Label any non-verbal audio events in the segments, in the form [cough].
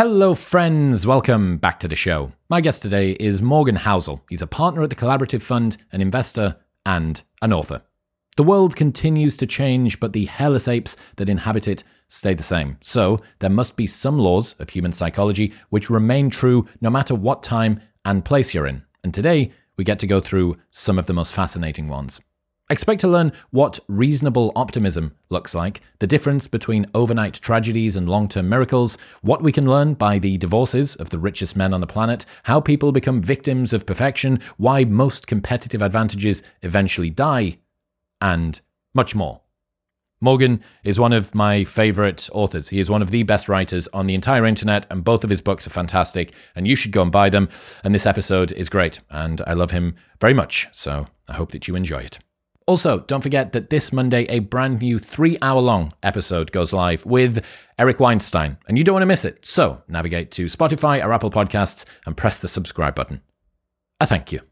Hello, friends. Welcome back to the show. My guest today is Morgan Housel. He's a partner at the Collaborative Fund, an investor, and an author. The world continues to change, but the hairless apes that inhabit it stay the same. So, there must be some laws of human psychology which remain true no matter what time and place you're in. And today, we get to go through some of the most fascinating ones. Expect to learn what reasonable optimism looks like, the difference between overnight tragedies and long term miracles, what we can learn by the divorces of the richest men on the planet, how people become victims of perfection, why most competitive advantages eventually die, and much more. Morgan is one of my favorite authors. He is one of the best writers on the entire internet, and both of his books are fantastic, and you should go and buy them. And this episode is great, and I love him very much, so I hope that you enjoy it. Also, don't forget that this Monday, a brand new three hour long episode goes live with Eric Weinstein, and you don't want to miss it. So navigate to Spotify or Apple Podcasts and press the subscribe button. I thank you.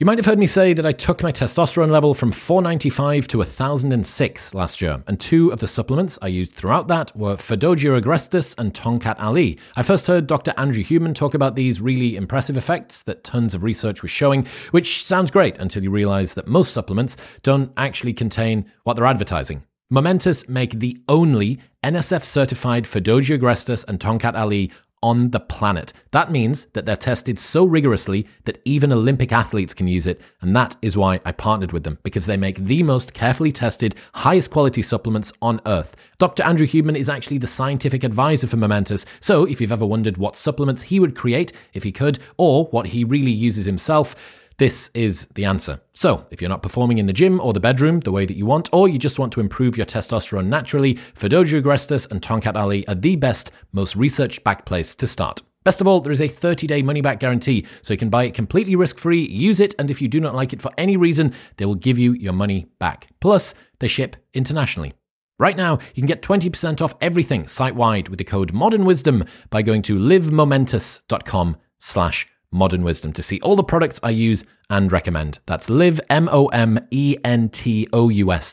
You might have heard me say that I took my testosterone level from 495 to 1006 last year, and two of the supplements I used throughout that were Fadogia agrestis and Tongkat Ali. I first heard Dr. Andrew Huberman talk about these really impressive effects that tons of research was showing, which sounds great until you realize that most supplements don't actually contain what they're advertising. Momentous make the only NSF certified Fadogia agrestis and Tongkat Ali on the planet. That means that they're tested so rigorously that even Olympic athletes can use it, and that is why I partnered with them, because they make the most carefully tested, highest quality supplements on earth. Dr. Andrew Huberman is actually the scientific advisor for Momentous, so if you've ever wondered what supplements he would create if he could, or what he really uses himself, this is the answer. So, if you're not performing in the gym or the bedroom the way that you want, or you just want to improve your testosterone naturally, Fadogia agrestis and Tongkat Ali are the best, most research backed place to start. Best of all, there is a 30 day money back guarantee, so you can buy it completely risk free, use it, and if you do not like it for any reason, they will give you your money back. Plus, they ship internationally. Right now, you can get 20% off everything site wide with the code Modern Wisdom by going to livemomentous.com slash Modern Wisdom to see all the products I use and recommend. That's live, M-O-M-E-N-T-O-U-S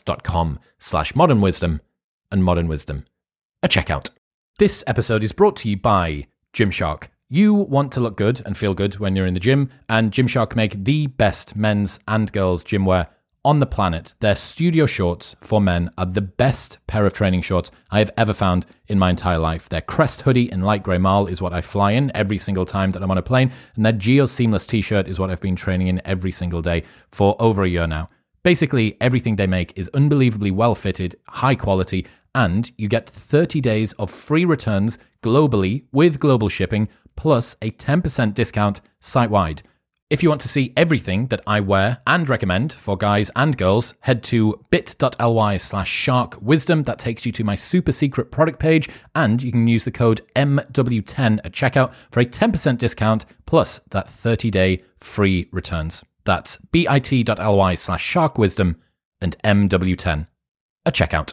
dot com slash modern wisdom and modern wisdom. A checkout. This episode is brought to you by Gymshark. You want to look good and feel good when you're in the gym, and Gymshark make the best men's and girls' gym wear on the planet. Their studio shorts for men are the best pair of training shorts I have ever found in my entire life. Their Crest hoodie in light grey marl is what I fly in every single time that I'm on a plane, and their Geo Seamless t shirt is what I've been training in every single day for over a year now. Basically, everything they make is unbelievably well fitted, high quality, and you get 30 days of free returns globally with global shipping, plus a 10% discount site wide. If you want to see everything that I wear and recommend for guys and girls, head to bit.ly slash shark wisdom. That takes you to my super secret product page, and you can use the code MW10 at checkout for a 10% discount plus that 30 day free returns. That's bit.ly slash shark wisdom and MW10 at checkout.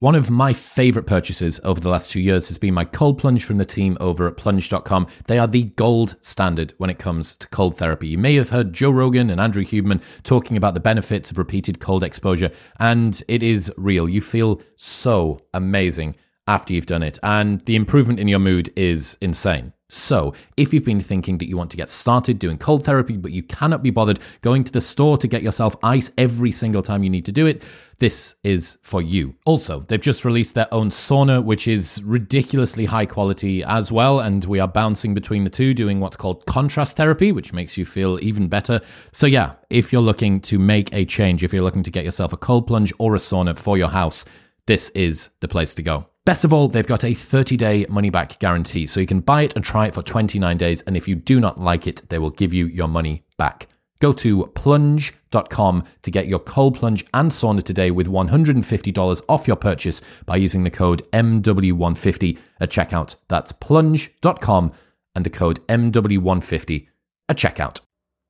One of my favorite purchases over the last two years has been my cold plunge from the team over at plunge.com. They are the gold standard when it comes to cold therapy. You may have heard Joe Rogan and Andrew Huberman talking about the benefits of repeated cold exposure, and it is real. You feel so amazing after you've done it, and the improvement in your mood is insane. So, if you've been thinking that you want to get started doing cold therapy, but you cannot be bothered going to the store to get yourself ice every single time you need to do it, this is for you. Also, they've just released their own sauna, which is ridiculously high quality as well. And we are bouncing between the two, doing what's called contrast therapy, which makes you feel even better. So, yeah, if you're looking to make a change, if you're looking to get yourself a cold plunge or a sauna for your house, this is the place to go. Best of all, they've got a 30 day money back guarantee, so you can buy it and try it for 29 days. And if you do not like it, they will give you your money back. Go to plunge.com to get your cold plunge and sauna today with $150 off your purchase by using the code MW150 at checkout. That's plunge.com and the code MW150 at checkout.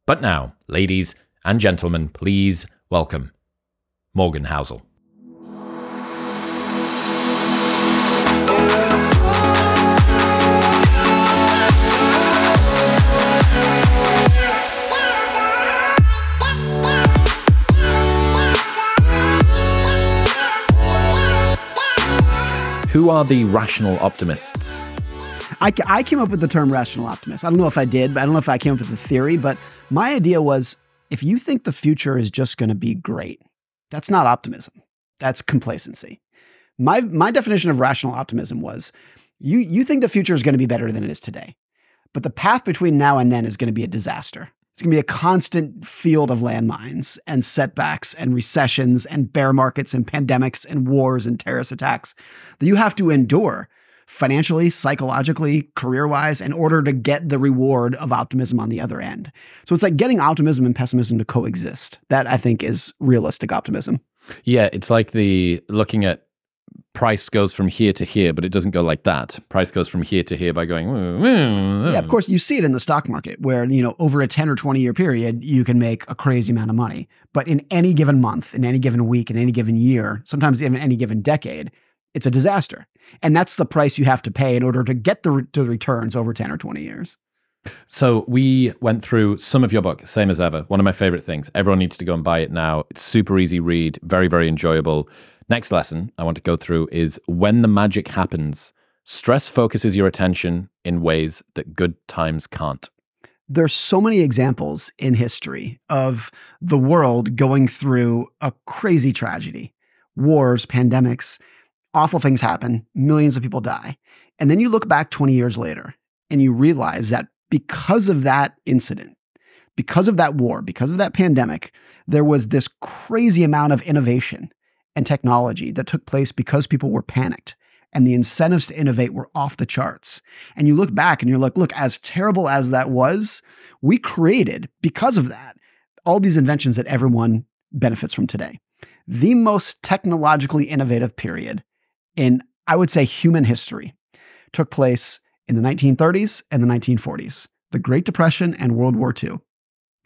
But now, ladies and gentlemen, please welcome Morgan Housel. Who are the rational optimists? I, I came up with the term rational optimist. I don't know if I did, but I don't know if I came up with the theory, but my idea was if you think the future is just going to be great, that's not optimism. That's complacency. My my definition of rational optimism was you you think the future is going to be better than it is today. But the path between now and then is going to be a disaster. It's going to be a constant field of landmines and setbacks and recessions and bear markets and pandemics and wars and terrorist attacks that you have to endure financially, psychologically, career wise, in order to get the reward of optimism on the other end. So it's like getting optimism and pessimism to coexist. That I think is realistic optimism. Yeah, it's like the looking at price goes from here to here, but it doesn't go like that. Price goes from here to here by going. Yeah, of course, you see it in the stock market where, you know, over a 10 or 20 year period, you can make a crazy amount of money. But in any given month, in any given week, in any given year, sometimes even any given decade, it's a disaster. And that's the price you have to pay in order to get the, the returns over 10 or 20 years. So we went through some of your book, same as ever. One of my favorite things. Everyone needs to go and buy it now. It's super easy read, very, very enjoyable. Next lesson I want to go through is when the magic happens, stress focuses your attention in ways that good times can't. There's so many examples in history of the world going through a crazy tragedy, wars, pandemics, awful things happen, millions of people die. And then you look back 20 years later and you realize that because of that incident, because of that war, because of that pandemic, there was this crazy amount of innovation and technology that took place because people were panicked and the incentives to innovate were off the charts. And you look back and you're like, look, as terrible as that was, we created, because of that, all these inventions that everyone benefits from today. The most technologically innovative period in, I would say, human history took place in the 1930s and the 1940s, the Great Depression and World War II.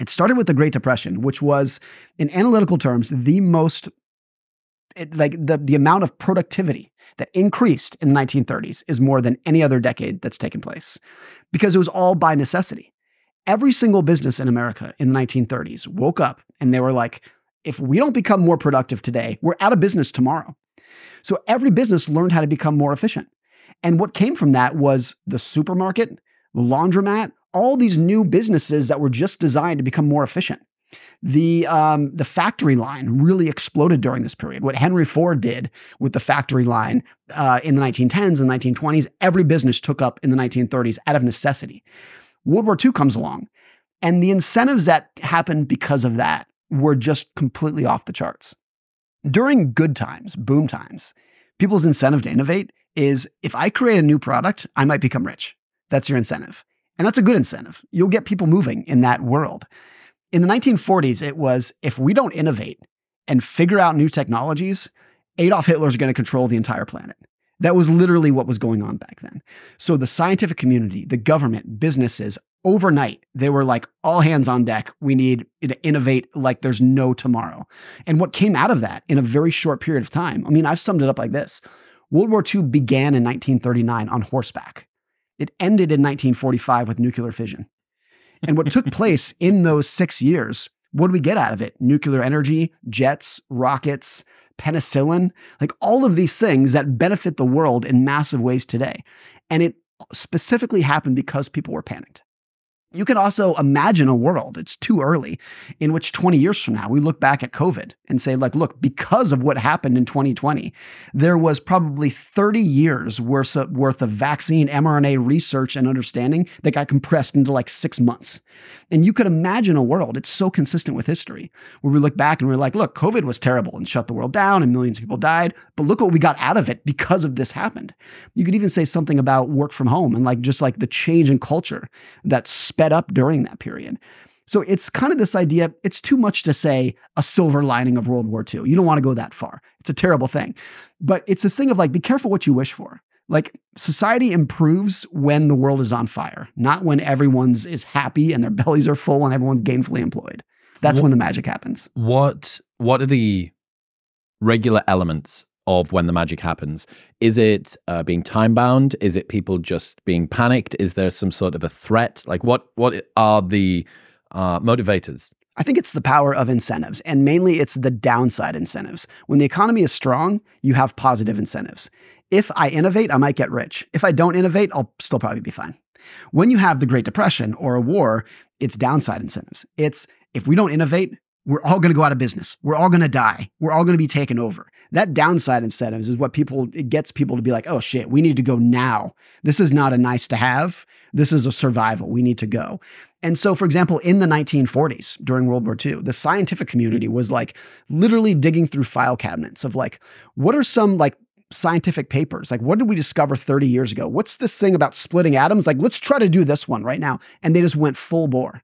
It started with the Great Depression, which was, in analytical terms, the most it, like the, the amount of productivity that increased in the 1930s is more than any other decade that's taken place because it was all by necessity. Every single business in America in the 1930s woke up and they were like, if we don't become more productive today, we're out of business tomorrow. So every business learned how to become more efficient. And what came from that was the supermarket, the laundromat, all these new businesses that were just designed to become more efficient. The um, the factory line really exploded during this period. What Henry Ford did with the factory line uh, in the 1910s and 1920s, every business took up in the 1930s out of necessity. World War II comes along, and the incentives that happened because of that were just completely off the charts. During good times, boom times, people's incentive to innovate is if I create a new product, I might become rich. That's your incentive. And that's a good incentive. You'll get people moving in that world. In the 1940s, it was if we don't innovate and figure out new technologies, Adolf Hitler is going to control the entire planet. That was literally what was going on back then. So the scientific community, the government, businesses, overnight, they were like, all hands on deck. We need to innovate like there's no tomorrow. And what came out of that in a very short period of time, I mean, I've summed it up like this World War II began in 1939 on horseback, it ended in 1945 with nuclear fission. And what took [laughs] place in those six years, what do we get out of it? Nuclear energy, jets, rockets, penicillin, like all of these things that benefit the world in massive ways today. And it specifically happened because people were panicked. You can also imagine a world, it's too early, in which 20 years from now, we look back at COVID and say, like, look, because of what happened in 2020, there was probably 30 years worth of, worth of vaccine mRNA research and understanding that got compressed into like six months. And you could imagine a world, it's so consistent with history, where we look back and we're like, look, COVID was terrible and shut the world down and millions of people died, but look what we got out of it because of this happened. You could even say something about work from home and like just like the change in culture that sped up during that period. So it's kind of this idea, it's too much to say a silver lining of World War II. You don't want to go that far. It's a terrible thing. But it's this thing of like, be careful what you wish for. Like society improves when the world is on fire, not when everyone's is happy and their [laughs] bellies are full and everyone's gainfully employed. That's what, when the magic happens. What what are the regular elements of when the magic happens? Is it uh, being time bound? Is it people just being panicked? Is there some sort of a threat? Like what what are the uh, motivators I think it's the power of incentives, and mainly it's the downside incentives. When the economy is strong, you have positive incentives. If I innovate, I might get rich. If I don't innovate, I'll still probably be fine. When you have the Great Depression or a war, it's downside incentives. It's if we don't innovate, we're all going to go out of business. We're all going to die. We're all going to be taken over. That downside incentives is what people, it gets people to be like, oh shit, we need to go now. This is not a nice to have. This is a survival. We need to go. And so, for example, in the 1940s during World War II, the scientific community was like literally digging through file cabinets of like, what are some like scientific papers? Like, what did we discover 30 years ago? What's this thing about splitting atoms? Like, let's try to do this one right now. And they just went full bore.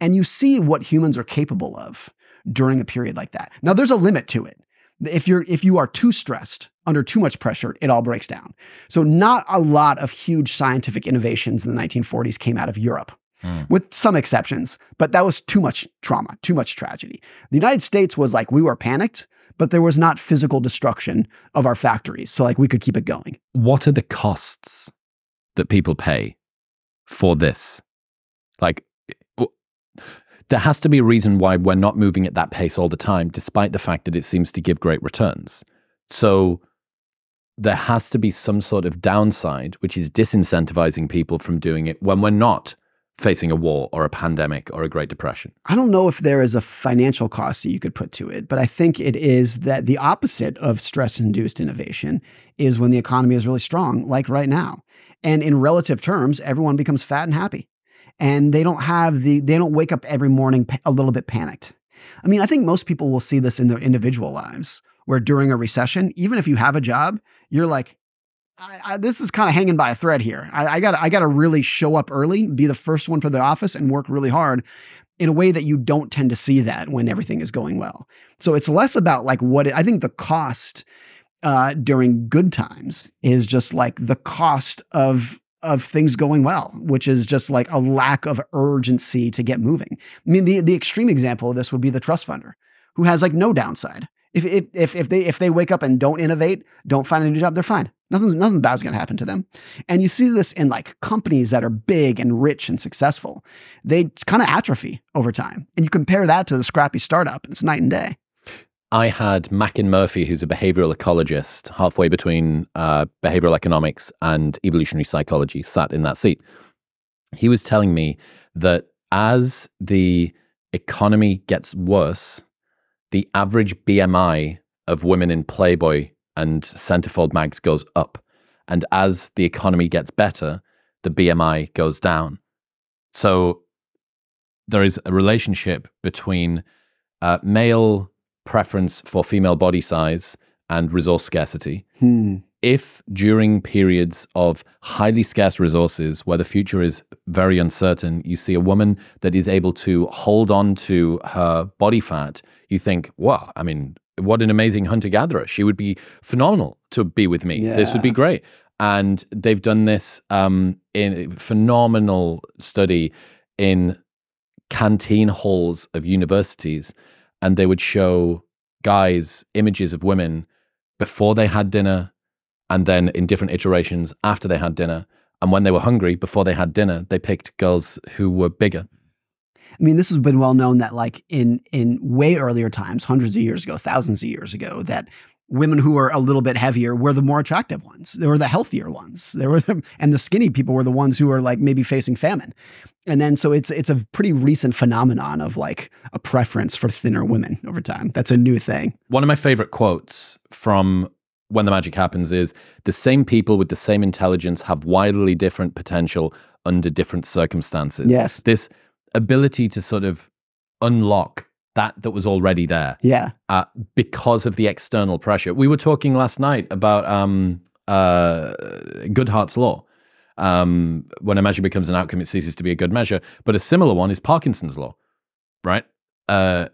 And you see what humans are capable of during a period like that. Now, there's a limit to it. If you're if you are too stressed under too much pressure, it all breaks down. So not a lot of huge scientific innovations in the 1940s came out of Europe. Mm. With some exceptions, but that was too much trauma, too much tragedy. The United States was like, we were panicked, but there was not physical destruction of our factories. So, like, we could keep it going. What are the costs that people pay for this? Like, there has to be a reason why we're not moving at that pace all the time, despite the fact that it seems to give great returns. So there has to be some sort of downside, which is disincentivizing people from doing it when we're not facing a war or a pandemic or a Great Depression? I don't know if there is a financial cost that you could put to it, but I think it is that the opposite of stress induced innovation is when the economy is really strong, like right now. And in relative terms, everyone becomes fat and happy and they don't have the they don't wake up every morning a little bit panicked. I mean, I think most people will see this in their individual lives where during a recession, even if you have a job, you're like, I, I, this is kind of hanging by a thread here. I got I got to really show up early, be the first one for the office, and work really hard in a way that you don't tend to see that when everything is going well. So it's less about like what it, I think the cost uh, during good times is just like the cost of of things going well, which is just like a lack of urgency to get moving. I mean, the, the extreme example of this would be the trust funder, who has like no downside. If, if, if, they if they wake up and don't innovate, don't find a new job, they're fine. Nothing nothing bad's gonna happen to them. And you see this in like companies that are big and rich and successful. They kind of atrophy over time. And you compare that to the scrappy startup, it's night and day. I had Macken Murphy, who's a behavioral ecologist, halfway between uh, behavioral economics and evolutionary psychology, sat in that seat. He was telling me that as the economy gets worse, the average BMI of women in Playboy and Centerfold mags goes up. And as the economy gets better, the BMI goes down. So there is a relationship between uh, male preference for female body size and resource scarcity. Hmm. If during periods of highly scarce resources where the future is very uncertain, you see a woman that is able to hold on to her body fat, you think, wow, I mean, what an amazing hunter gatherer. She would be phenomenal to be with me. Yeah. This would be great. And they've done this um, in a phenomenal study in canteen halls of universities and they would show guys images of women before they had dinner and then in different iterations after they had dinner. And when they were hungry, before they had dinner, they picked girls who were bigger. I mean, this has been well known that, like in in way earlier times, hundreds of years ago, thousands of years ago, that women who were a little bit heavier were the more attractive ones. They were the healthier ones. They were the, and the skinny people were the ones who were like maybe facing famine. And then so it's it's a pretty recent phenomenon of like a preference for thinner women over time. That's a new thing. One of my favorite quotes from when the magic happens is the same people with the same intelligence have wildly different potential under different circumstances. Yes. This ability to sort of unlock that that was already there. Yeah. Uh, because of the external pressure. We were talking last night about um, uh, Goodhart's law. Um, when a measure becomes an outcome, it ceases to be a good measure. But a similar one is Parkinson's law, right? Uh,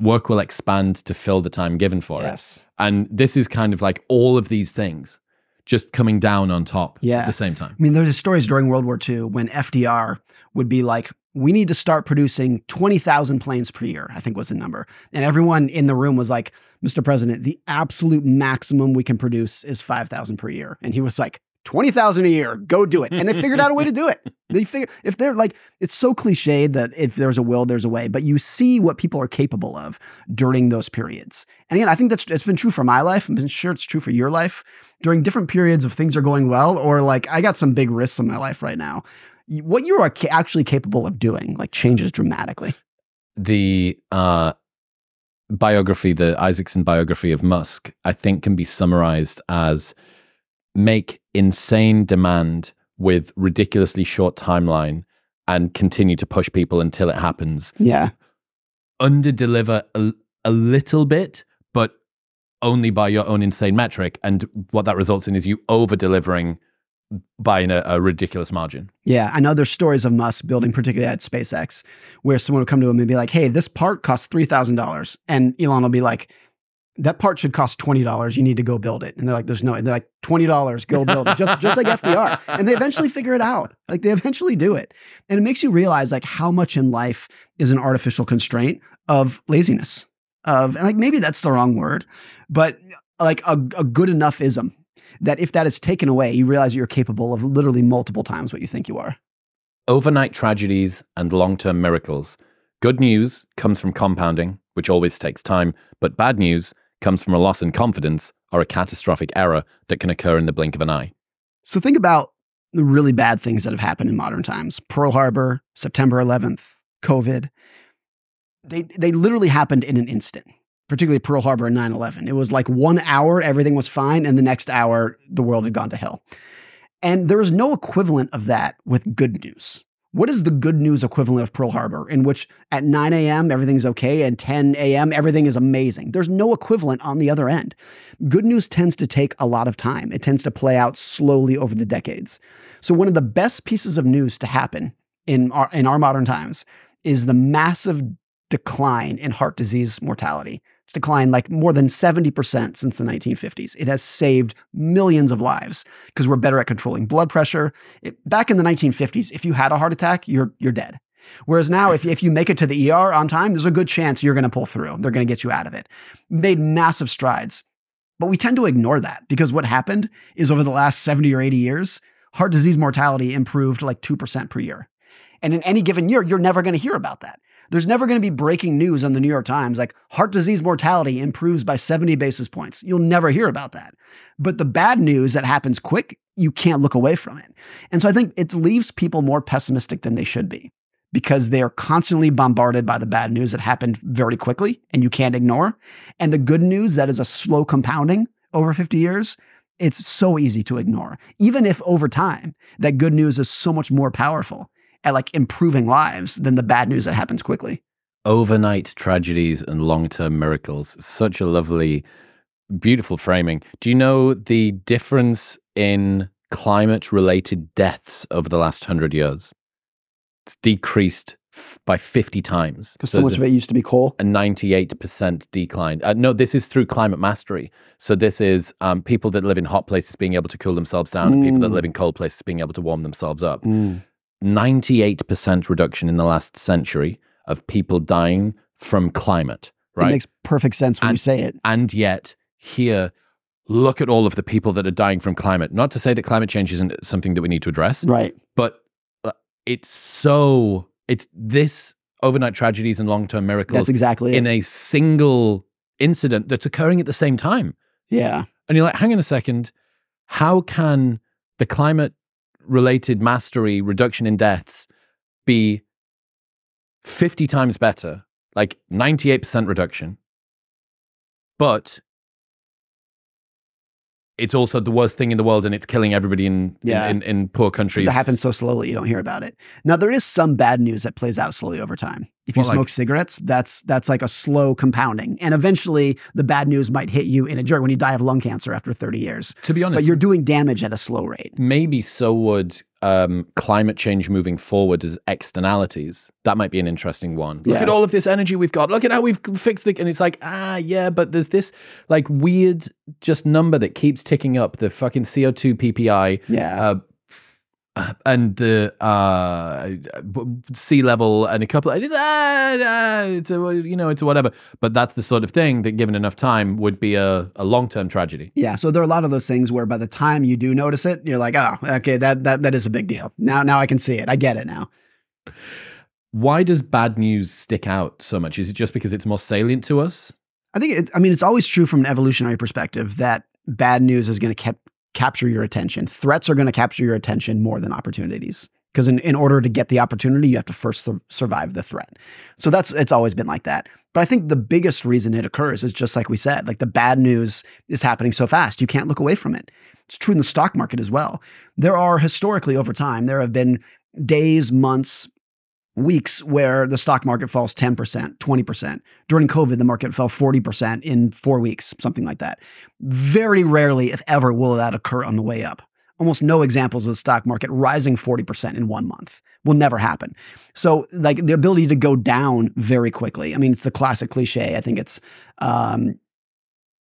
work will expand to fill the time given for yes. it. And this is kind of like all of these things just coming down on top yeah. at the same time. I mean, there's stories during World War II when FDR would be like, we need to start producing 20,000 planes per year, I think was the number. And everyone in the room was like, Mr. President, the absolute maximum we can produce is 5,000 per year. And he was like, 20,000 a year, go do it. And they figured out a way to do it. [laughs] They figure if they're like it's so cliched that if there's a will, there's a way, but you see what people are capable of during those periods. And again, I think that's it's been true for my life. I'm sure it's true for your life. During different periods of things are going well, or like I got some big risks in my life right now. What you are actually capable of doing like changes dramatically. The uh, biography, the Isaacson biography of Musk, I think can be summarized as make insane demand with ridiculously short timeline and continue to push people until it happens. Yeah. Under deliver a, a little bit, but only by your own insane metric. And what that results in is you over delivering by a, a, ridiculous margin. Yeah, I know there's stories of Musk building, particularly at SpaceX, where someone would come to him and be like, "Hey, this part costs three thousand dollars," and Elon will be like, "That part should cost twenty dollars. You need to go build it." And they're like, "There's no," and they're like, 20 dollars, go build it," just just like FDR, and they eventually figure it out. Like they eventually do it, and it makes you realize like how much in life is an artificial constraint of laziness, of and like maybe that's the wrong word, but like a, a good enough ism that if that is taken away, you realize you're capable of literally multiple times what you think you are. Overnight tragedies and long term miracles. Good news comes from compounding, which always takes time, but bad news comes from a loss in confidence or a catastrophic error that can occur in the blink of an eye. So think about the really bad things that have happened in modern times Pearl Harbor, September 11th, COVID. They, they literally happened in an instant particularly Pearl Harbor and 9 11. It was like one hour, everything was fine, and the next hour, the world had gone to hell. And there is no equivalent of that with good news. What is the good news equivalent of Pearl Harbor, in which at 9 a.m., everything's okay, and 10 a.m., everything is amazing? There's no equivalent on the other end. Good news tends to take a lot of time, it tends to play out slowly over the decades. So, one of the best pieces of news to happen in our, in our modern times is the massive decline in heart disease mortality. It's declined like more than 70% since the 1950s. It has saved millions of lives because we're better at controlling blood pressure. It, back in the 1950s, if you had a heart attack, you're, you're dead. Whereas now, if, if you make it to the ER on time, there's a good chance you're going to pull through. They're going to get you out of it. Made massive strides. But we tend to ignore that because what happened is over the last 70 or 80 years, heart disease mortality improved like 2% per year. And in any given year, you're never going to hear about that there's never going to be breaking news on the New York Times like heart disease mortality improves by 70 basis points. You'll never hear about that. But the bad news that happens quick, you can't look away from it. And so I think it leaves people more pessimistic than they should be because they are constantly bombarded by the bad news that happened very quickly and you can't ignore. And the good news that is a slow compounding over 50 years, it's so easy to ignore. Even if over time that good news is so much more powerful at like improving lives than the bad news that happens quickly. Overnight tragedies and long term miracles. Such a lovely, beautiful framing. Do you know the difference in climate related deaths over the last hundred years? It's decreased f- by 50 times. Because so, so much of it used to be coal. A 98% decline. Uh, no, this is through climate mastery. So this is um, people that live in hot places being able to cool themselves down mm. and people that mm. live in cold places being able to warm themselves up. Mm. 98% reduction in the last century of people dying from climate, right? It makes perfect sense when and, you say it. And yet, here, look at all of the people that are dying from climate. Not to say that climate change isn't something that we need to address, right? But uh, it's so, it's this overnight tragedies and long term miracles. That's exactly in it. a single incident that's occurring at the same time. Yeah. And you're like, hang on a second. How can the climate related mastery reduction in deaths be 50 times better, like 98% reduction. But it's also the worst thing in the world and it's killing everybody in yeah. in, in, in, poor countries. It happens so slowly you don't hear about it. Now there is some bad news that plays out slowly over time. If you well, smoke like, cigarettes, that's that's like a slow compounding. And eventually the bad news might hit you in a jerk when you die of lung cancer after 30 years. To be honest. But you're doing damage at a slow rate. Maybe so would um, climate change moving forward as externalities. That might be an interesting one. Look yeah. at all of this energy we've got. Look at how we've fixed it. And it's like, ah, yeah, but there's this like weird just number that keeps ticking up the fucking CO2 PPI. Yeah. Uh, [sighs] and the uh, sea level and a couple of, it's, ah, ah, it's a, you know it's a whatever. But that's the sort of thing that given enough time would be a, a long-term tragedy. Yeah so there are a lot of those things where by the time you do notice it you're like oh okay that that, that is a big deal. Now now i can see it. I get it now. Why does bad news stick out so much? Is it just because it's more salient to us? I think it, i mean it's always true from an evolutionary perspective that bad news is going to keep capture your attention. Threats are going to capture your attention more than opportunities. Because in, in order to get the opportunity, you have to first su- survive the threat. So that's it's always been like that. But I think the biggest reason it occurs is just like we said, like the bad news is happening so fast, you can't look away from it. It's true in the stock market as well. There are historically over time, there have been days, months, weeks where the stock market falls 10%, 20%. During COVID, the market fell 40% in four weeks, something like that. Very rarely, if ever, will that occur on the way up. Almost no examples of the stock market rising 40% in one month will never happen. So, like the ability to go down very quickly. I mean, it's the classic cliche. I think it's um,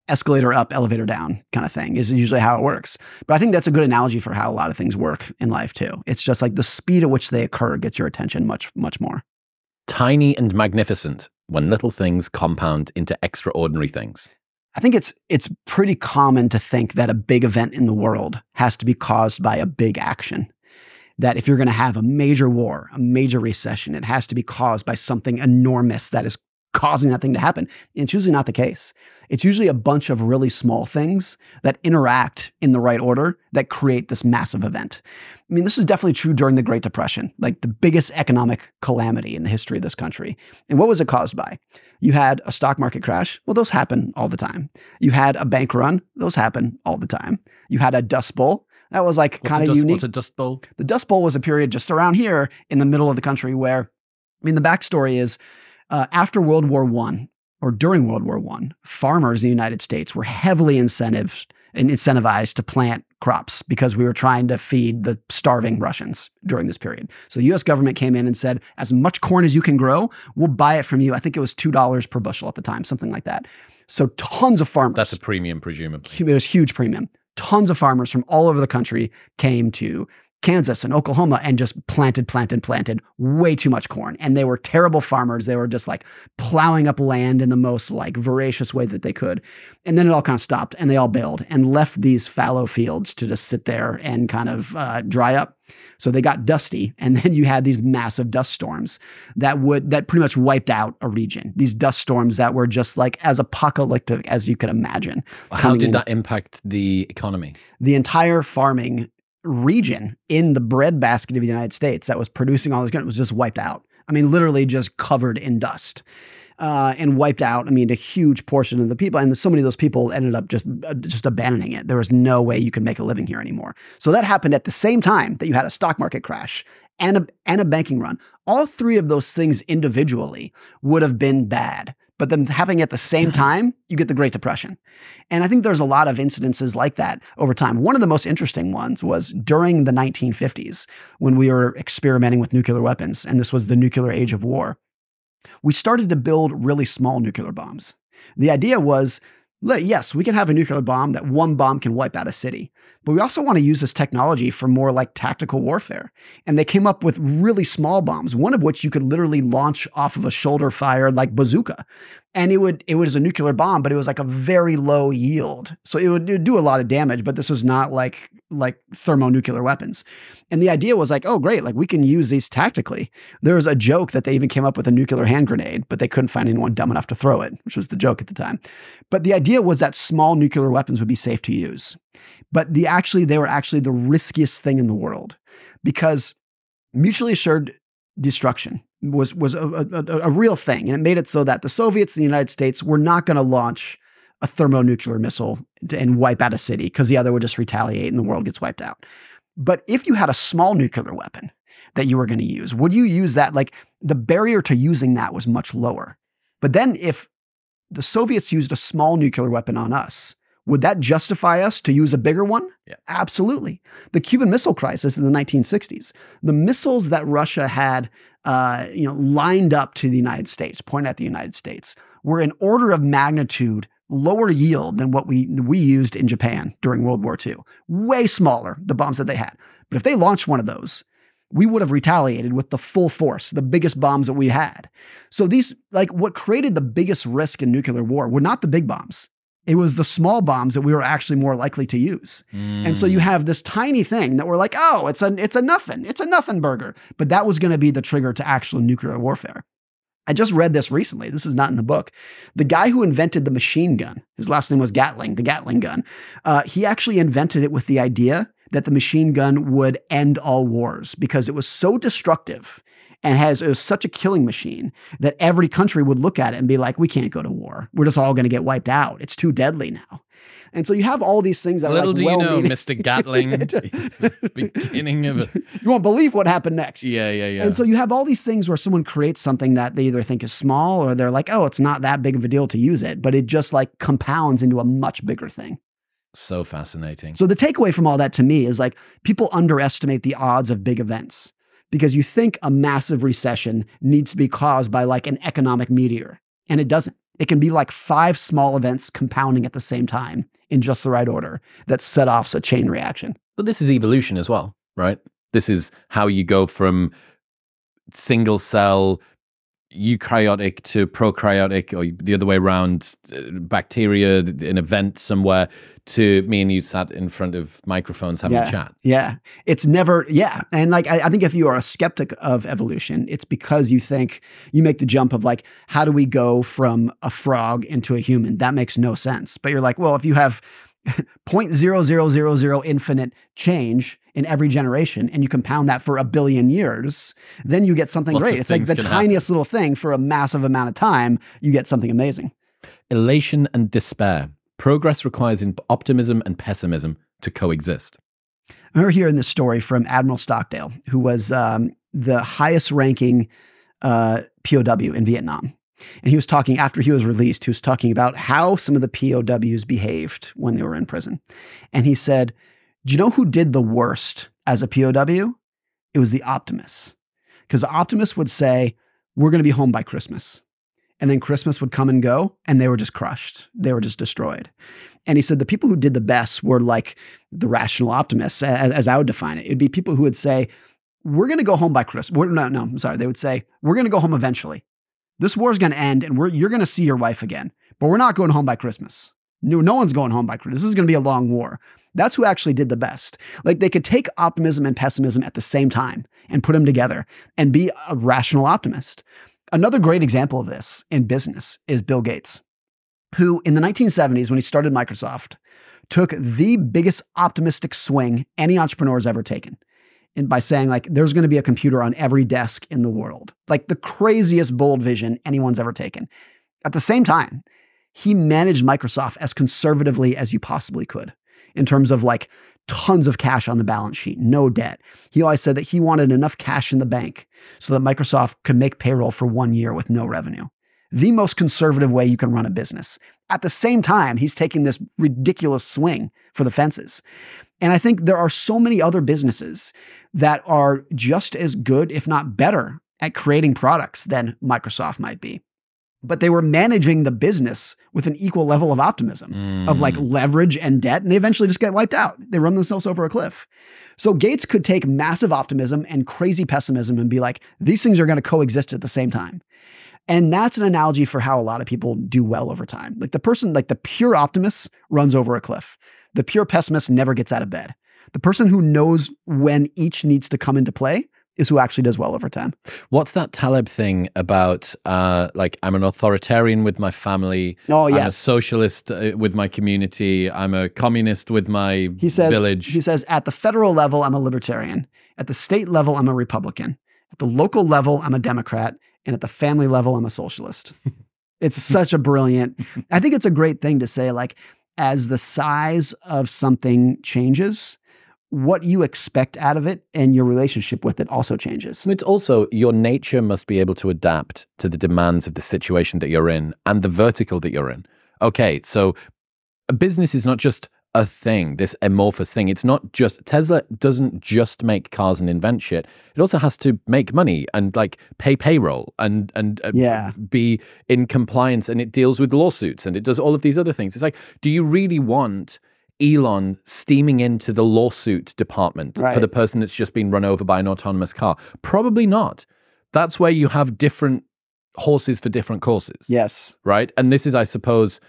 escalator up, elevator down kind of thing is usually how it works. But I think that's a good analogy for how a lot of things work in life too. It's just like the speed at which they occur gets your attention much, much more. Tiny and magnificent when little things compound into extraordinary things. I think it's it's pretty common to think that a big event in the world has to be caused by a big action. That if you're going to have a major war, a major recession, it has to be caused by something enormous that is causing that thing to happen. And it's usually not the case. It's usually a bunch of really small things that interact in the right order that create this massive event. I mean, this is definitely true during the Great Depression, like the biggest economic calamity in the history of this country. And what was it caused by? You had a stock market crash. Well, those happen all the time. You had a bank run. Those happen all the time. You had a dust bowl. That was like kind of unique. What's a dust bowl? The dust bowl was a period just around here in the middle of the country where, I mean, the backstory is uh, after World War One or during World War One, farmers in the United States were heavily incentivized and incentivized to plant crops because we were trying to feed the starving Russians during this period. So the US government came in and said, as much corn as you can grow, we'll buy it from you. I think it was $2 per bushel at the time, something like that. So tons of farmers. That's a premium, presumably. It was huge premium. Tons of farmers from all over the country came to Kansas and Oklahoma and just planted, planted, planted way too much corn. And they were terrible farmers. They were just like plowing up land in the most like voracious way that they could. And then it all kind of stopped and they all bailed and left these fallow fields to just sit there and kind of uh, dry up. So they got dusty, [laughs] and then you had these massive dust storms that would that pretty much wiped out a region. These dust storms that were just like as apocalyptic as you could imagine. How did in. that impact the economy? The entire farming region in the breadbasket of the United States that was producing all this it was just wiped out. I mean, literally just covered in dust. Uh, and wiped out. I mean, a huge portion of the people, and so many of those people ended up just uh, just abandoning it. There was no way you could make a living here anymore. So that happened at the same time that you had a stock market crash and a and a banking run. All three of those things individually would have been bad but then happening at the same mm-hmm. time, you get the Great Depression. And I think there's a lot of incidences like that over time. One of the most interesting ones was during the 1950s when we were experimenting with nuclear weapons, and this was the nuclear age of war. We started to build really small nuclear bombs. The idea was yes, we can have a nuclear bomb that one bomb can wipe out a city, but we also want to use this technology for more like tactical warfare. And they came up with really small bombs, one of which you could literally launch off of a shoulder fire like bazooka and it would it was a nuclear bomb, but it was like a very low yield, so it would, it would do a lot of damage. But this was not like like thermonuclear weapons. And the idea was like, oh great, like we can use these tactically. There was a joke that they even came up with a nuclear hand grenade, but they couldn't find anyone dumb enough to throw it, which was the joke at the time. But the idea was that small nuclear weapons would be safe to use. But the actually they were actually the riskiest thing in the world because mutually assured destruction was was a, a, a, real thing, and it made it so that the Soviets and the United States were not going to launch a thermonuclear missile and wipe out a city because the other would just retaliate and the world gets wiped out. But if you had a small nuclear weapon that you were going to use, would you use that? Like the barrier to using that was much lower. But then if the Soviets used a small nuclear weapon on us, would that justify us to use a bigger one? Yeah. Absolutely. The Cuban Missile Crisis in the 1960s, the missiles that Russia had, uh, you know, lined up to the United States, pointed at the United States, were an order of magnitude lower yield than what we we used in Japan during World War II. Way smaller, the bombs that they had. But if they launched one of those, we would have retaliated with the full force, the biggest bombs that we had. So these, like, what created the biggest risk in nuclear war were not the big bombs. It was the small bombs that we were actually more likely to use. Mm. And so you have this tiny thing that we're like, oh, it's a it's a nothing. It's a nothing burger. But that was going to be the trigger to actual nuclear warfare. I just read this recently. This is not in the book. The guy who invented the machine gun, his last name was Gatling, the Gatling gun, uh, he actually invented it with the idea that the machine gun would end all wars because it was so destructive and has it was such a killing machine that every country would look at it and be like, we can't go to war. We're just all going to get wiped out. It's too deadly now. And so you have all these things that Little like do you know, Mr. Gatling, [laughs] beginning of a... You won't believe what happened next. Yeah, yeah, yeah. And so you have all these things where someone creates something that they either think is small or they're like, oh, it's not that big of a deal to use it, but it just like compounds into a much bigger thing. So fascinating. So the takeaway from all that to me is like people underestimate the odds of big events because you think a massive recession needs to be caused by like an economic meteor, and it doesn't. It can be like five small events compounding at the same time in just the right order that set off a chain reaction. But this is evolution as well, right? This is how you go from single cell eukaryotic to prokaryotic or the other way around uh, bacteria in a vent somewhere to me and you sat in front of microphones having yeah, a chat. Yeah. It's never yeah. And like I, I, think if you are a skeptic of evolution it's because you think you make the jump of like how do we go from a frog into a human? That makes no sense. But you're like well if you have [laughs] 0.0000 infinite change in every generation and you compound that for a billion years, then you get something Lots great. It's like the tiniest happen. little thing for a massive amount of time, you get something amazing. Elation and despair. Progress requires optimism and pessimism to coexist. I remember hearing this story from Admiral Stockdale, who was um, the highest ranking uh, POW in Vietnam. And he was talking after he was released, he was talking about how some of the POWs behaved when they were in prison. And he said, Do you know who did the worst as a POW? It was the optimists. Because the optimists would say, We're going to be home by Christmas. And then Christmas would come and go, and they were just crushed. They were just destroyed. And he said the people who did the best were like the rational optimists, as, as I would define it. It'd be people who would say, We're going to go home by Christmas. We're, no, no, I'm sorry. They would say, We're going to go home eventually. This war is going to end and you're going to see your wife again, but we're not going home by Christmas. No, no one's going home by Christmas. This is going to be a long war. That's who actually did the best. Like they could take optimism and pessimism at the same time and put them together and be a rational optimist. Another great example of this in business is Bill Gates, who in the 1970s, when he started Microsoft, took the biggest optimistic swing any entrepreneur has ever taken and by saying like there's going to be a computer on every desk in the world. Like the craziest bold vision anyone's ever taken. At the same time, he managed Microsoft as conservatively as you possibly could in terms of like tons of cash on the balance sheet, no debt. He always said that he wanted enough cash in the bank so that Microsoft could make payroll for one year with no revenue. The most conservative way you can run a business. At the same time, he's taking this ridiculous swing for the fences. And I think there are so many other businesses that are just as good, if not better, at creating products than Microsoft might be. But they were managing the business with an equal level of optimism, mm. of like mm. leverage and debt, and they eventually just get wiped out. They run themselves over a cliff. So Gates could take massive optimism and crazy pessimism and be like, these things are going to coexist at the same time. And that's an analogy for how a lot of people do well over time. Like the person, like the pure optimist runs over a cliff. The pure pessimist never gets out of bed. The person who knows when each needs to come into play is who actually does well over time. What's that Taleb thing about? Uh, like, I'm an authoritarian with my family. Oh, yeah. I'm a socialist uh, with my community. I'm a communist with my he says, village. He says, at the federal level, I'm a libertarian. At the state level, I'm a Republican. At the local level, I'm a Democrat. And at the family level, I'm a socialist. [laughs] it's such a brilliant, I think it's a great thing to say, like, as the size of something changes, what you expect out of it and your relationship with it also changes. It's also your nature must be able to adapt to the demands of the situation that you're in and the vertical that you're in. Okay, so a business is not just a thing, this amorphous thing. It's not just Tesla doesn't just make cars and invent shit. It also has to make money and like pay payroll and and uh, Yeah. be in compliance and it deals with lawsuits and it does all of these other things. It's like, do you really want Elon steaming into the lawsuit department for the person that's just been run over by an autonomous car? Probably not. That's where you have different horses for different courses Yes. right? And this is, I suppose,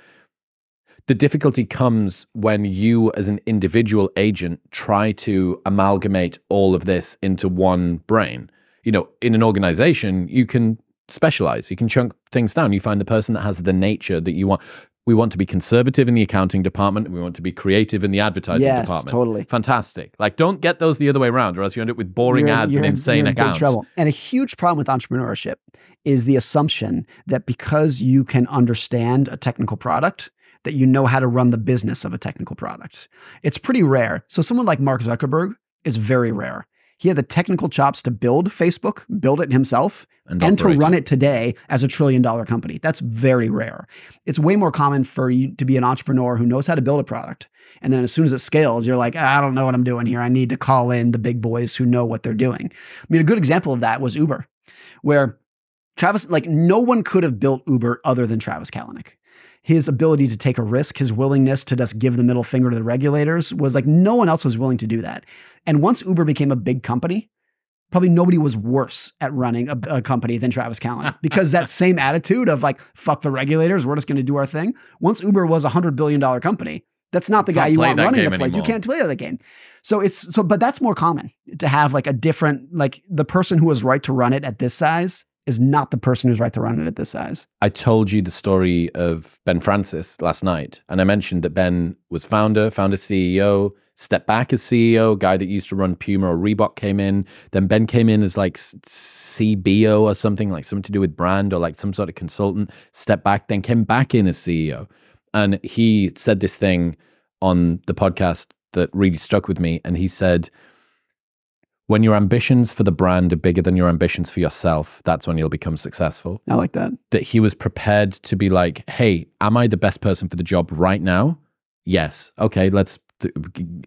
the difficulty comes when you, as an individual agent, try to amalgamate all of this into one brain. You know, in an organization, you can specialize, you can chunk things down. You find the person that has the nature that you want. We want to be conservative in the accounting department. and We want to be creative in the advertising Yes, department. totally. Fantastic. Like, don't get those the other way around, or else you end up with boring ads and in- insane in accounts. trouble. And a huge problem with entrepreneurship is the assumption that because you can understand a technical product, that you know how to run the business of a technical product. It's pretty rare. So someone like Mark Zuckerberg is very rare. He had the technical chops to build Facebook, build it himself, And and, to run it. it today as a trillion dollar company. That's very rare. It's way more common for you to be an entrepreneur who knows how to build a product. And then as soon as it scales, you're like, I don't know what I'm doing here. I need to call in the big boys who know what they're doing. I mean, a good example of that was Uber, where Travis, like, no one could have built Uber other than Travis Kalanick. His ability to take a risk, his willingness to just give the middle finger to the regulators was like no one else was willing to do that. And once Uber became a big company, probably nobody was worse at running a, a company than Travis Kalanick [laughs] because that same attitude of like, fuck the regulators, we're just going to do our thing. Once Uber was a $100 billion company, that's not the guy you want running the place. You can't play that game. So it's so, but that's more common to have like a different, like the person who was right to run it at this size is not the person who's right to run it at this size. I told you the story of Ben Francis last night, and I mentioned that Ben was founder, founder CEO, stepped back as CEO, guy that used to run Puma or Reebok came in. Then Ben came in as like CBO or something, like something to do with brand or like some sort of consultant, stepped back, then came back in as CEO. And he said this thing on the podcast that really stuck with me. And he said, when your ambitions for the brand are bigger than your ambitions for yourself, that's when you'll become successful I like that. that he was prepared to be like, hey, am I the best person for the job right now? Yes. Okay, let's th-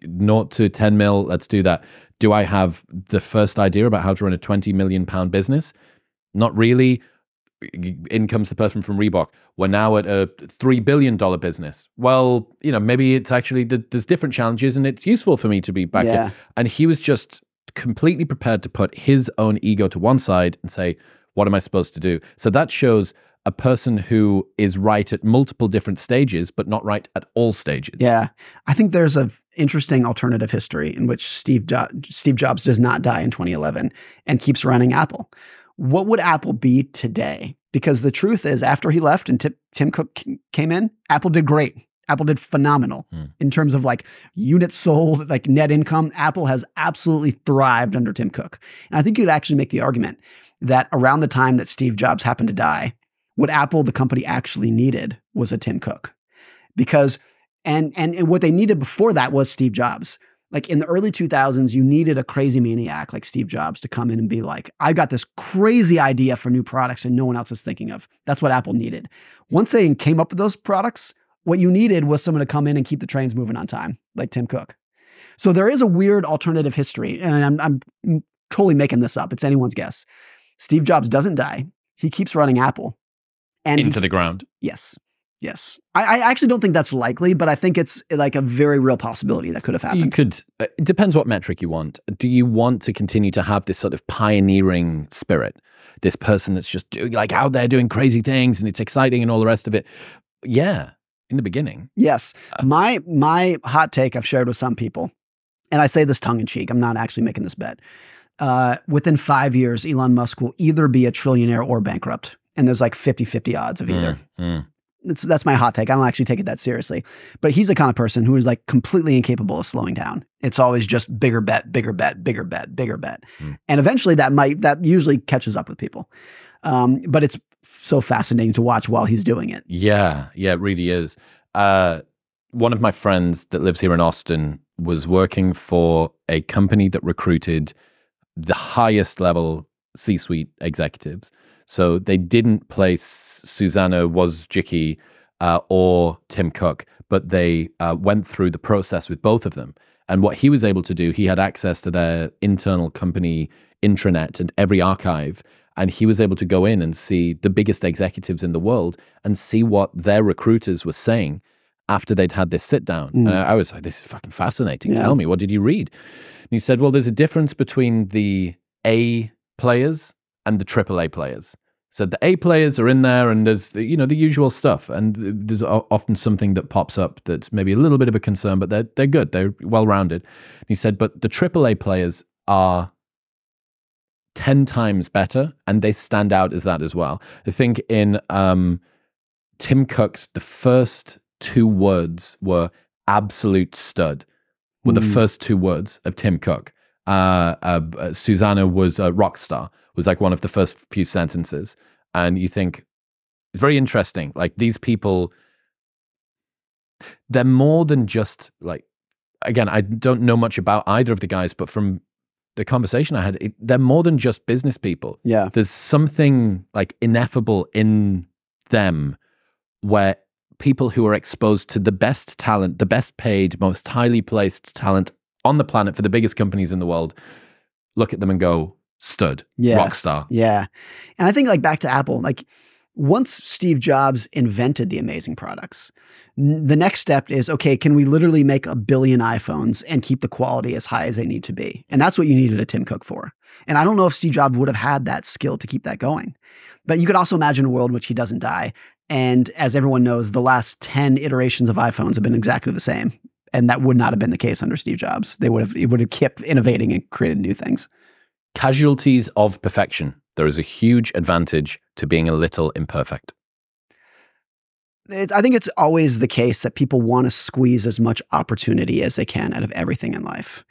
naught to 10 mil. Let's do that. Do I have the first idea about how to run a 20 million pound business? Not really. In comes the person from Reebok. We're now at a $3 billion business. Well, you know, maybe it's actually, there's different challenges and it's useful for me to be back Yeah. here. And he was just completely prepared to put his own ego to one side and say, what am I supposed to do? So that shows a person who is right at multiple different stages, but not right at all stages. Yeah. I think there's an interesting alternative history in which Steve, jo- Steve Jobs does not die in 2011 and keeps running Apple. What would Apple be today? Because the truth is, after he left and Tim, Cook came in, Apple did great. Apple did phenomenal Hmm. in terms of like units sold, like net income. Apple has absolutely thrived under Tim Cook. And I think you could actually make the argument that around the time that Steve Jobs happened to die, what Apple, the company, actually needed was a Tim Cook. Because and, and and what they needed before that was Steve Jobs. Like in the early 2000s, you needed a crazy maniac like Steve Jobs to come in and be like, I've got this crazy idea for new products and no one else is thinking of. That's what Apple needed. Once they came up with those products, what you needed was someone to come in and keep the trains moving on time, like Tim Cook. So there is a weird alternative history, and I'm, I'm totally making this up. It's anyone's guess. Steve Jobs doesn't die. He keeps running Apple. And he Into the ground. Yes. Yes. I, I actually don't think that's likely, but I think it's like a very real possibility that could have You happened. could, uh, it depends what metric you want. Do you want to continue to have this sort of pioneering spirit? This person that's just doing, like out there doing crazy things and it's exciting and all the rest of it? Yeah, in the beginning. Yes. My my hot take I've shared with some people, and I say this tongue in cheek, I'm not actually making this bet. Uh, within five years, Elon Musk will either be a trillionaire or bankrupt. And there's like 50 50 odds of either. Mm, mm. That's, that's my hot take. I don't actually take it that seriously. But he's the kind of person who is like completely incapable of slowing down. It's always just bigger bet, bigger bet, bigger bet, bigger bet. Hmm. And eventually that might, that usually catches up with people. Um, but it's so fascinating to watch while he's doing it. Yeah, yeah, it really is. Uh, one of my friends that lives here in Austin was working for a company that recruited the highest level C suite executives. So they didn't place Susanna Wojcicki uh, or Tim Cook, but they uh, went through the process with both of them. And what he was able to do, he had access to their internal company intranet and every archive. And he was able to go in and see the biggest executives in the world and see what their recruiters were saying after they'd had this sit down. Mm. And I, I, was like, this is fucking fascinating. Yeah. Tell me, what did you read? And he said, well, there's a difference between the A players and the AAA players. So the A players are in there, and there's you know the usual stuff, and there's often something that pops up that's maybe a little bit of a concern, but they're they're good, they're well rounded. He said, but the AAA players are 10 times better and they stand out as that as well. I think in um, Tim Cook's, the first two words were absolute stud, were mm. the hmm. first two words of Tim Cook. Uh, uh, Susanna was a rock star, was like one of the first few sentences. And you think, it's very interesting. Like these people, they're more than just like, again, I don't know much about either of the guys, but from the conversation I had, it, they're more than just business people. Yeah. There's something like ineffable in them where people who are exposed to the best talent, the best paid, most highly placed talent on the planet for the biggest companies in the world look at them and go, stud, yes. rock star. Yeah. And I think like back to Apple, like once Steve Jobs invented the amazing products, the next step is okay, can we literally make a billion iPhones and keep the quality as high as they need to be? And that's what you needed a Tim Cook for. And I don't know if Steve Jobs would have had that skill to keep that going. But you could also imagine a world in which he doesn't die. And as everyone knows, the last 10 iterations of iPhones have been exactly the same. And that would not have been the case under Steve Jobs. They would have, it would have kept innovating and created new things. Casualties of perfection. There is a huge advantage to being a little imperfect. It's, I think it's always the case that people want to squeeze as much opportunity as they can out of everything in life,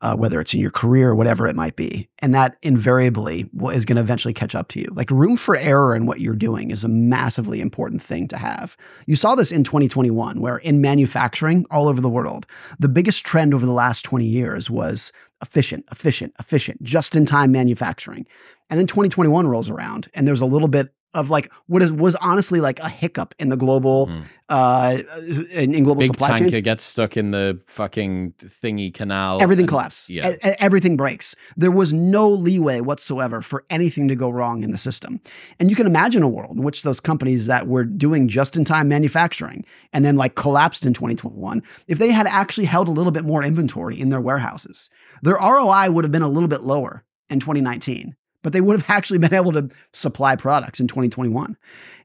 uh, whether it's in your career or whatever it might be. And that invariably is going to eventually catch up to you. Like room for error in what you're doing is a massively important thing to have. You saw this in 2021, where in manufacturing all over the world, the biggest trend over the last 20 years was efficient, efficient, efficient, just in time manufacturing. And then 2021 rolls around and there's a little bit of like what is was honestly like a hiccup in the global mm. uh in, in global Big supply tanker chains. gets stuck in the fucking thingy canal. Everything collapses. Yeah. Everything breaks. There was no leeway whatsoever for anything to go wrong in the system. And you can imagine a world in which those companies that were doing just in time manufacturing and then like collapsed in 2021, if they had actually held a little bit more inventory in their warehouses, their ROI would have been a little bit lower in 2019 but they would have [laughs] actually been able to supply products in 2021.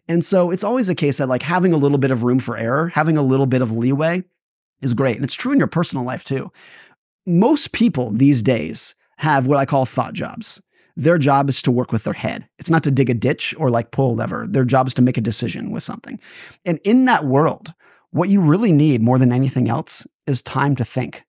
And so it's always a case that like having a little bit of room for error, having a little bit of leeway is great. And it's true in your personal life too. Most people these days have what I call thought jobs. Their job is to work with their head. It's not to dig a ditch or like pull a lever. Their job is to make a decision with something. And in that world, what you really need more than anything else is time to think,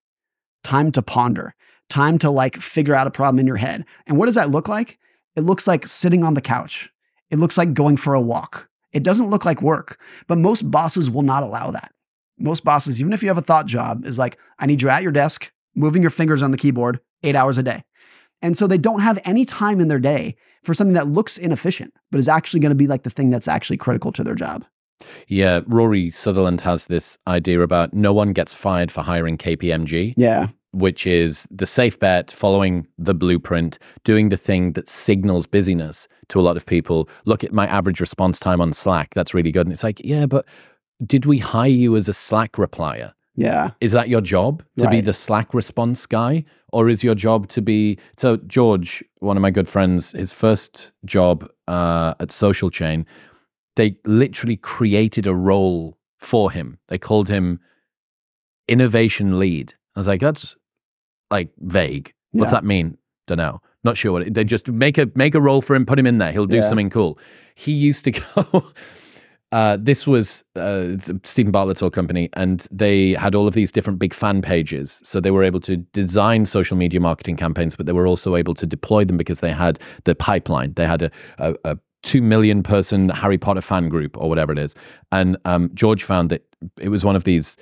time to ponder, time to like figure out a problem in your head. And what does that look like? It looks like sitting on the couch. It looks like going for a walk. It doesn't look like work, but most bosses will not allow that. Most bosses, even if you have a thought job, is like, I need you at your desk, moving your fingers on the keyboard eight hours a day. And so they don't have any time in their day for something that looks inefficient, but is actually going to be like the thing that's actually critical to their job. Yeah, Rory Sutherland has this idea about no one gets fired for hiring KPMG. Yeah which is the safe bet, following the blueprint, doing the thing that signals busyness to a lot of people. Look at my average response time on Slack. That's really good. And it's like, yeah, but did we hire you as a Slack replier? Yeah. Is that your job to right. be the Slack response guy? Or is your job to be. So, George, one of my good friends, his first job uh, at Social Chain, they literally created a role for him. They called him innovation lead. I was like, that's like vague. What's yeah. that mean? Don't know. Not sure what it, they just make a make a role for him, put him in there. He'll do yeah. something cool. He used to [laughs] go. Uh, this was uh, Steven Bartlett's old company, and they had all of these different big fan pages. So they were able to design social media marketing campaigns, but they were also able to deploy them because they had the pipeline. They had a, a, a two million person Harry Potter fan group or whatever it is. And um, George found that it was one of these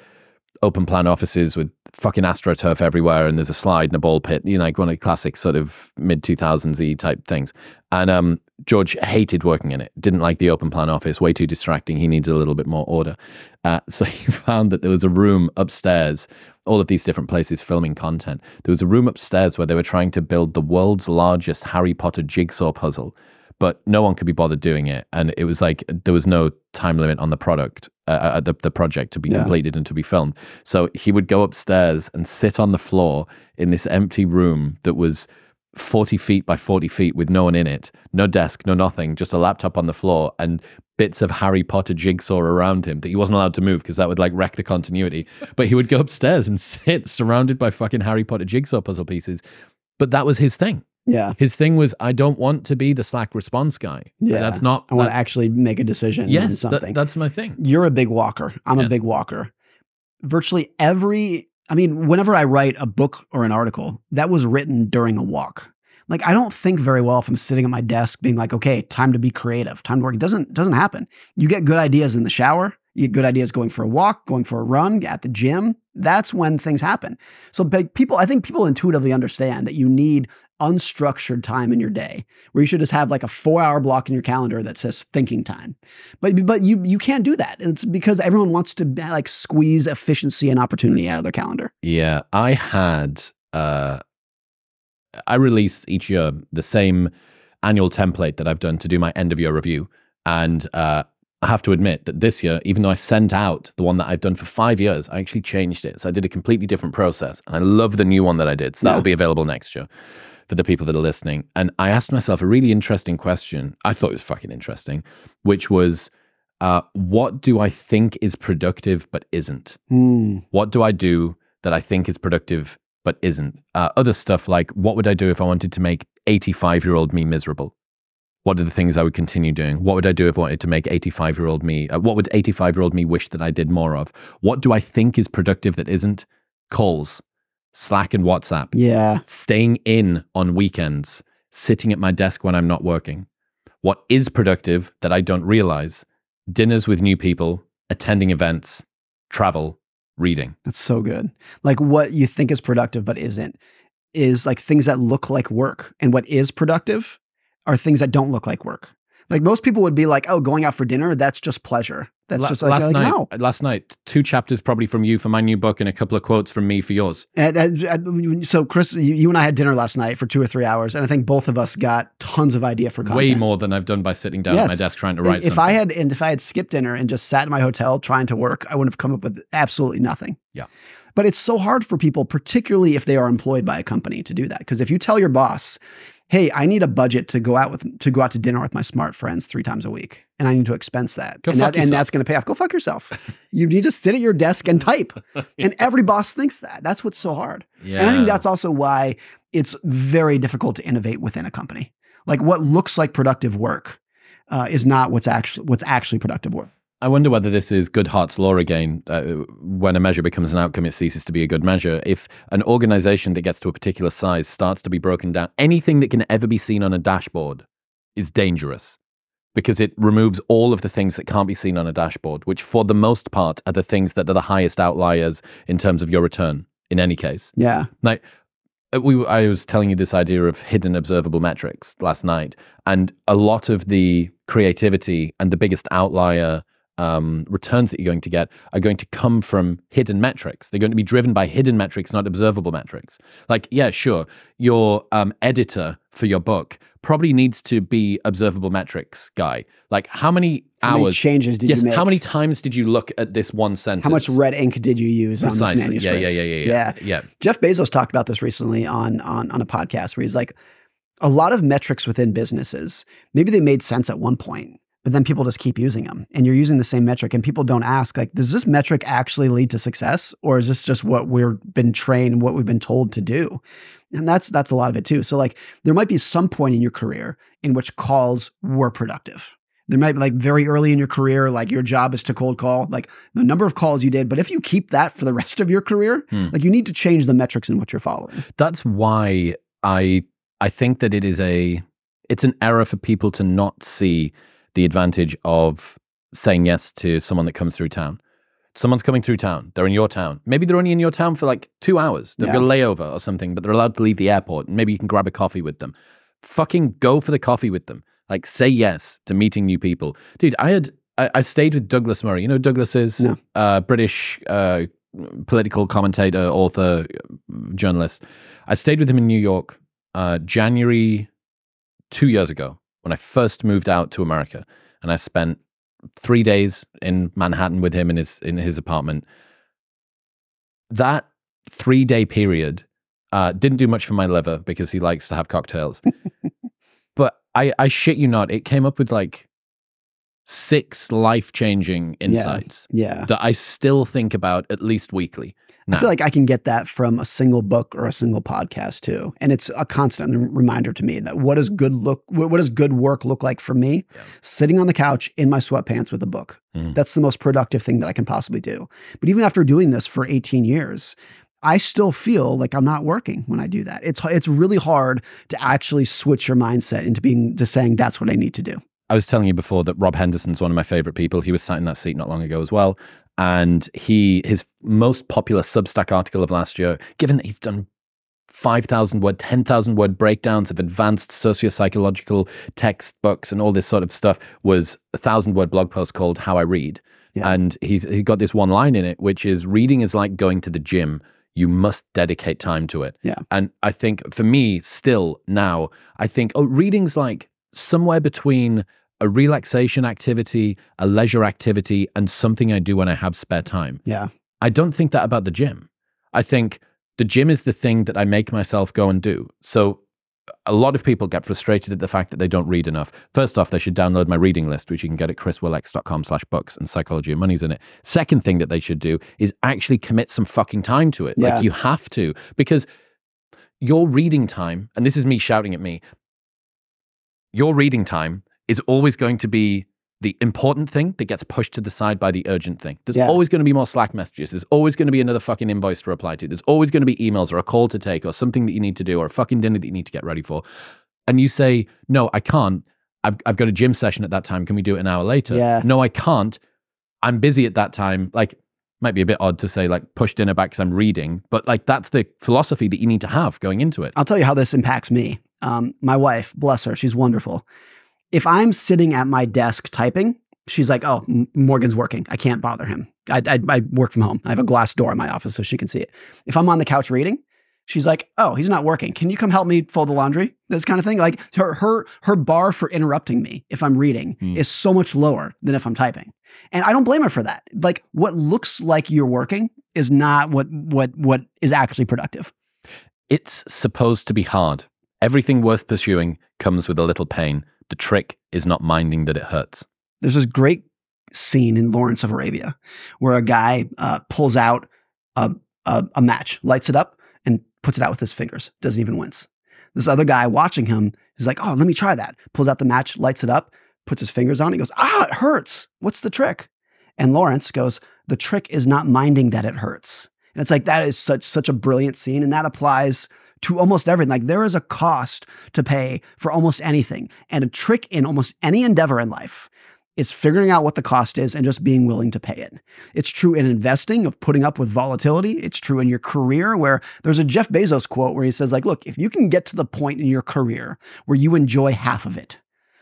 open plan offices with fucking astroturf everywhere and there's a slide and a ball pit, you know, like one of the classic sort of mid 2000s y type things. And um, George hated working in it, didn't like the open plan office, way too distracting. He needed a little bit more order. Uh, [laughs] so he found that there was a room upstairs, all of these different places filming content. There was a room upstairs where they were trying to build the world's largest Harry Potter jigsaw puzzle, but no one could be bothered doing it. And it was like there was no time limit on the product, uh, uh the, the project to be yeah. completed and to be filmed. So he would go upstairs and sit on the floor in this empty room that was 40 feet by 40 feet with no one in it, no desk, no nothing, just a laptop on the floor and bits of Harry Potter jigsaw around him that he wasn't allowed to move because that would like wreck the continuity. But he would go upstairs and [laughs] sit surrounded by fucking Harry Potter jigsaw puzzle pieces. But that was his thing. Yeah. His thing was, I don't want to be the Slack response guy. Yeah. That's not. I want to actually make a decision. Yes. something. that's my thing. You're a big walker. I'm yes. a big walker. Virtually every I mean, whenever I write a book or an article, that was written during a walk. Like I don't think very well if I'm sitting at my desk being like, okay, time to be creative, time to work. It doesn't doesn't happen. You get good ideas in the shower. Good ideas going for a walk, going for a run, at the gym. That's when things happen. So people, I think people intuitively understand that you need unstructured time in your day where you should just have like a four hour block in your calendar that says thinking time. But but you you can't do that. It's because everyone wants to like squeeze efficiency and opportunity out of their calendar. Yeah. I had uh I release each year the same annual template that I've done to do my end of year review. And uh I have to admit that this year, even though I sent out the one that I've done for five years, I actually changed it. So I did a completely different process. And I love the new one that I did. So that'll be available next year for the people that are listening. And I asked myself a really interesting question. I thought it was fucking interesting, which was uh, what do I think is productive but isn't? Mm. What do I do that I think is productive but isn't? Uh, other stuff like what would I do if I wanted to make 85 year old me miserable? What are the things I would continue doing? What would I do if I wanted to make 85 year old me? Uh, what would 85 year old me wish that I did more of? What do I think is productive that isn't? Calls, Slack and WhatsApp. Yeah. Staying in on weekends, sitting at my desk when I'm not working. What is productive that I don't realize? Dinners with new people, attending events, travel, reading. That's so good. Like what you think is productive but isn't is like things that look like work. And what is productive are things that don't look like work. Like most people would be like, "Oh, going out for dinner, that's just pleasure." That's La- just like, last like, night. No. Uh, last night, two chapters probably from you for my new book, and a couple of quotes from me for yours. And, and, so, Chris, you, you, and I had dinner last night for two or three hours, and I think both of us got tons of idea for content. Way more than I've done by sitting down yes. at my desk trying to write. If something. I had and if I had skipped dinner and just sat in my hotel trying to work, I wouldn't have come up with absolutely nothing. Yeah. But it's so hard for people, particularly if they are employed by a company, to do that. Because if you tell your boss, hey, I need a budget to go out with to go out to dinner with my smart friends three times a week, and I need to expense that, and, that and that's going to pay off. Go fuck yourself. [laughs] you need to sit at your desk and type, [laughs] and every boss thinks that. That's what's so hard. Yeah. And I think that's also why it's very difficult to innovate within a company. Like what looks like productive work uh, is not what's actually what's actually productive work. I wonder whether this is Goodhart's law again. Uh, when a measure becomes an outcome, it ceases to be a good measure. If an organization that gets to a particular size starts to be broken down, anything that can ever be seen on a dashboard is dangerous because it removes all of the things that can't be seen on a dashboard, which for the most part are the things that are the highest outliers in terms of your return in any case. Yeah. Like, uh, we, I was telling you this idea of hidden observable metrics last night, and a lot of the creativity and the biggest outlier um, returns that you're going to get are going to come from hidden metrics. They're going to be driven by hidden metrics, not observable metrics. Like, yeah, sure, your um, editor for your book probably needs to be observable metrics guy. Like, how many how hours many changes did yes, you make? How many times did you look at this one sentence? How much red ink did you use Precisely. on this manuscript? Yeah, yeah, yeah, yeah, yeah, yeah. Jeff Bezos talked about this recently on on on a podcast where he's like, a lot of metrics within businesses, maybe they made sense at one point but then people just keep using them and you're using the same metric and people don't ask like does this metric actually lead to success or is this just what we've been trained what we've been told to do? And that's that's a lot of it too. So like there might be some point in your career in which calls were productive. There might be like very early in your career like your job is to cold call like the number of calls you did but if you keep that for the [laughs] rest of your career hmm. like you need to change the metrics in what you're following. That's why i i think that it is a it's an error for people to not see the advantage of saying yes to someone that comes through town. Someone's coming through town. They're in your town. Maybe they're only in your town for like two hours. They've yeah. got a layover or something, but they're allowed to leave the airport and maybe you can grab a coffee with them. Fucking go for the coffee with them. Like, say yes to meeting new people. Dude, I had, I, I stayed with Douglas Murray. You know, Douglas is No. uh, British uh, political commentator, author, journalist. I stayed with him in New York, uh, January two years ago when I first moved out to America, and I spent three days in Manhattan with him in his in his apartment. That three day period uh, didn't do much for my liver because he likes to have cocktails. [laughs] but I, I shit you not, it came up with like six life changing insights Yeah. that I still think about at least weekly. I feel like I can get that from a single book or a single podcast too. And it's a constant reminder to me that what does good look what does good work look like for me? Yeah. Sitting on the couch in my sweatpants with a book. Mhm. That's the most productive thing that I can possibly do. But even after doing this for 18 years, I still feel like I'm not working when I do that. It's it's really hard to actually switch your mindset into being to saying that's what I need to do. I was telling you before that Rob Henderson's one of my favorite people. He was sat in that seat not long ago as well. And he his most popular Substack article of last year, given that he's done 5,000 word, 10,000 word breakdowns of advanced socio-psychological textbooks and all this sort of stuff, was a thousand word blog post called How I Read. Yeah. And he's he got this one line in it, which is reading is like going to the gym. You must dedicate time to it. Yeah. And I think for me, still now, I think, oh, reading's like somewhere between a relaxation activity, a leisure activity, and something I do when I have spare time. Yeah. I don't think that about the gym. I think the gym is the thing that I make myself go and do. So a lot of people get frustrated at the fact that they don't read enough. First off, they should download my reading list, which you can get at chriswillx.com slash books and psychology and money's in it. Second thing that they should do is actually commit some fucking time to it. Yeah. Like you have to, because your reading time, and this is me shouting at me, your reading time is always going to be the important thing that gets pushed to the side by the urgent thing. There's Yeah. always going to be more Slack messages. There's always going to be another fucking invoice to reply to. There's always going to be emails or a call to take or something that you need to do or a fucking dinner that you need to get ready for. And you say, no, I can't. I've, I've got a gym session at that time. Can we do it an hour later? Yeah. No, I can't. I'm busy at that time. Like, might be a bit odd to say, like, push dinner back because I'm reading, but like, that's the philosophy that you need to have going into it. I'll tell you how this impacts me. Um, my wife, bless her, she's wonderful. If I'm sitting at my desk typing, she's like, "Oh, Morgan's working. I can't bother him. I, I, I work from home. I have a glass door in my office so she can see it. If I'm on the couch reading, she's like, "Oh, he's not working. Can you come help me fold the laundry?" This kind of thing. Like her her her bar for interrupting me if I'm reading Hmm. is so much lower than if I'm typing, and I don't blame her for that. Like what looks like you're working is not what what what is actually productive. It's supposed to be hard. Everything worth pursuing comes with a little pain. The trick is not minding that it hurts. there's this great scene in Lawrence of Arabia where a guy uh, pulls out a, a, a match, lights it up, and puts it out with his fingers. Doesn't even wince. This other guy watching him is like, "Oh, let me try that." Pulls out the match, lights it up, puts his fingers on. it. Goes, "Ah, it hurts. What's the trick?" And Lawrence goes, "The trick is not minding that it hurts." And it's like that is such such a brilliant scene, and that applies to almost everything. Like there is a cost to pay for almost anything, and a trick in almost any endeavor in life is figuring out what the cost is and just being willing to pay it. It's true in investing of putting up with volatility. It's true in your career where there's a Jeff Bezos quote where he says like, look, if you can get to the point in your career where you enjoy half of it,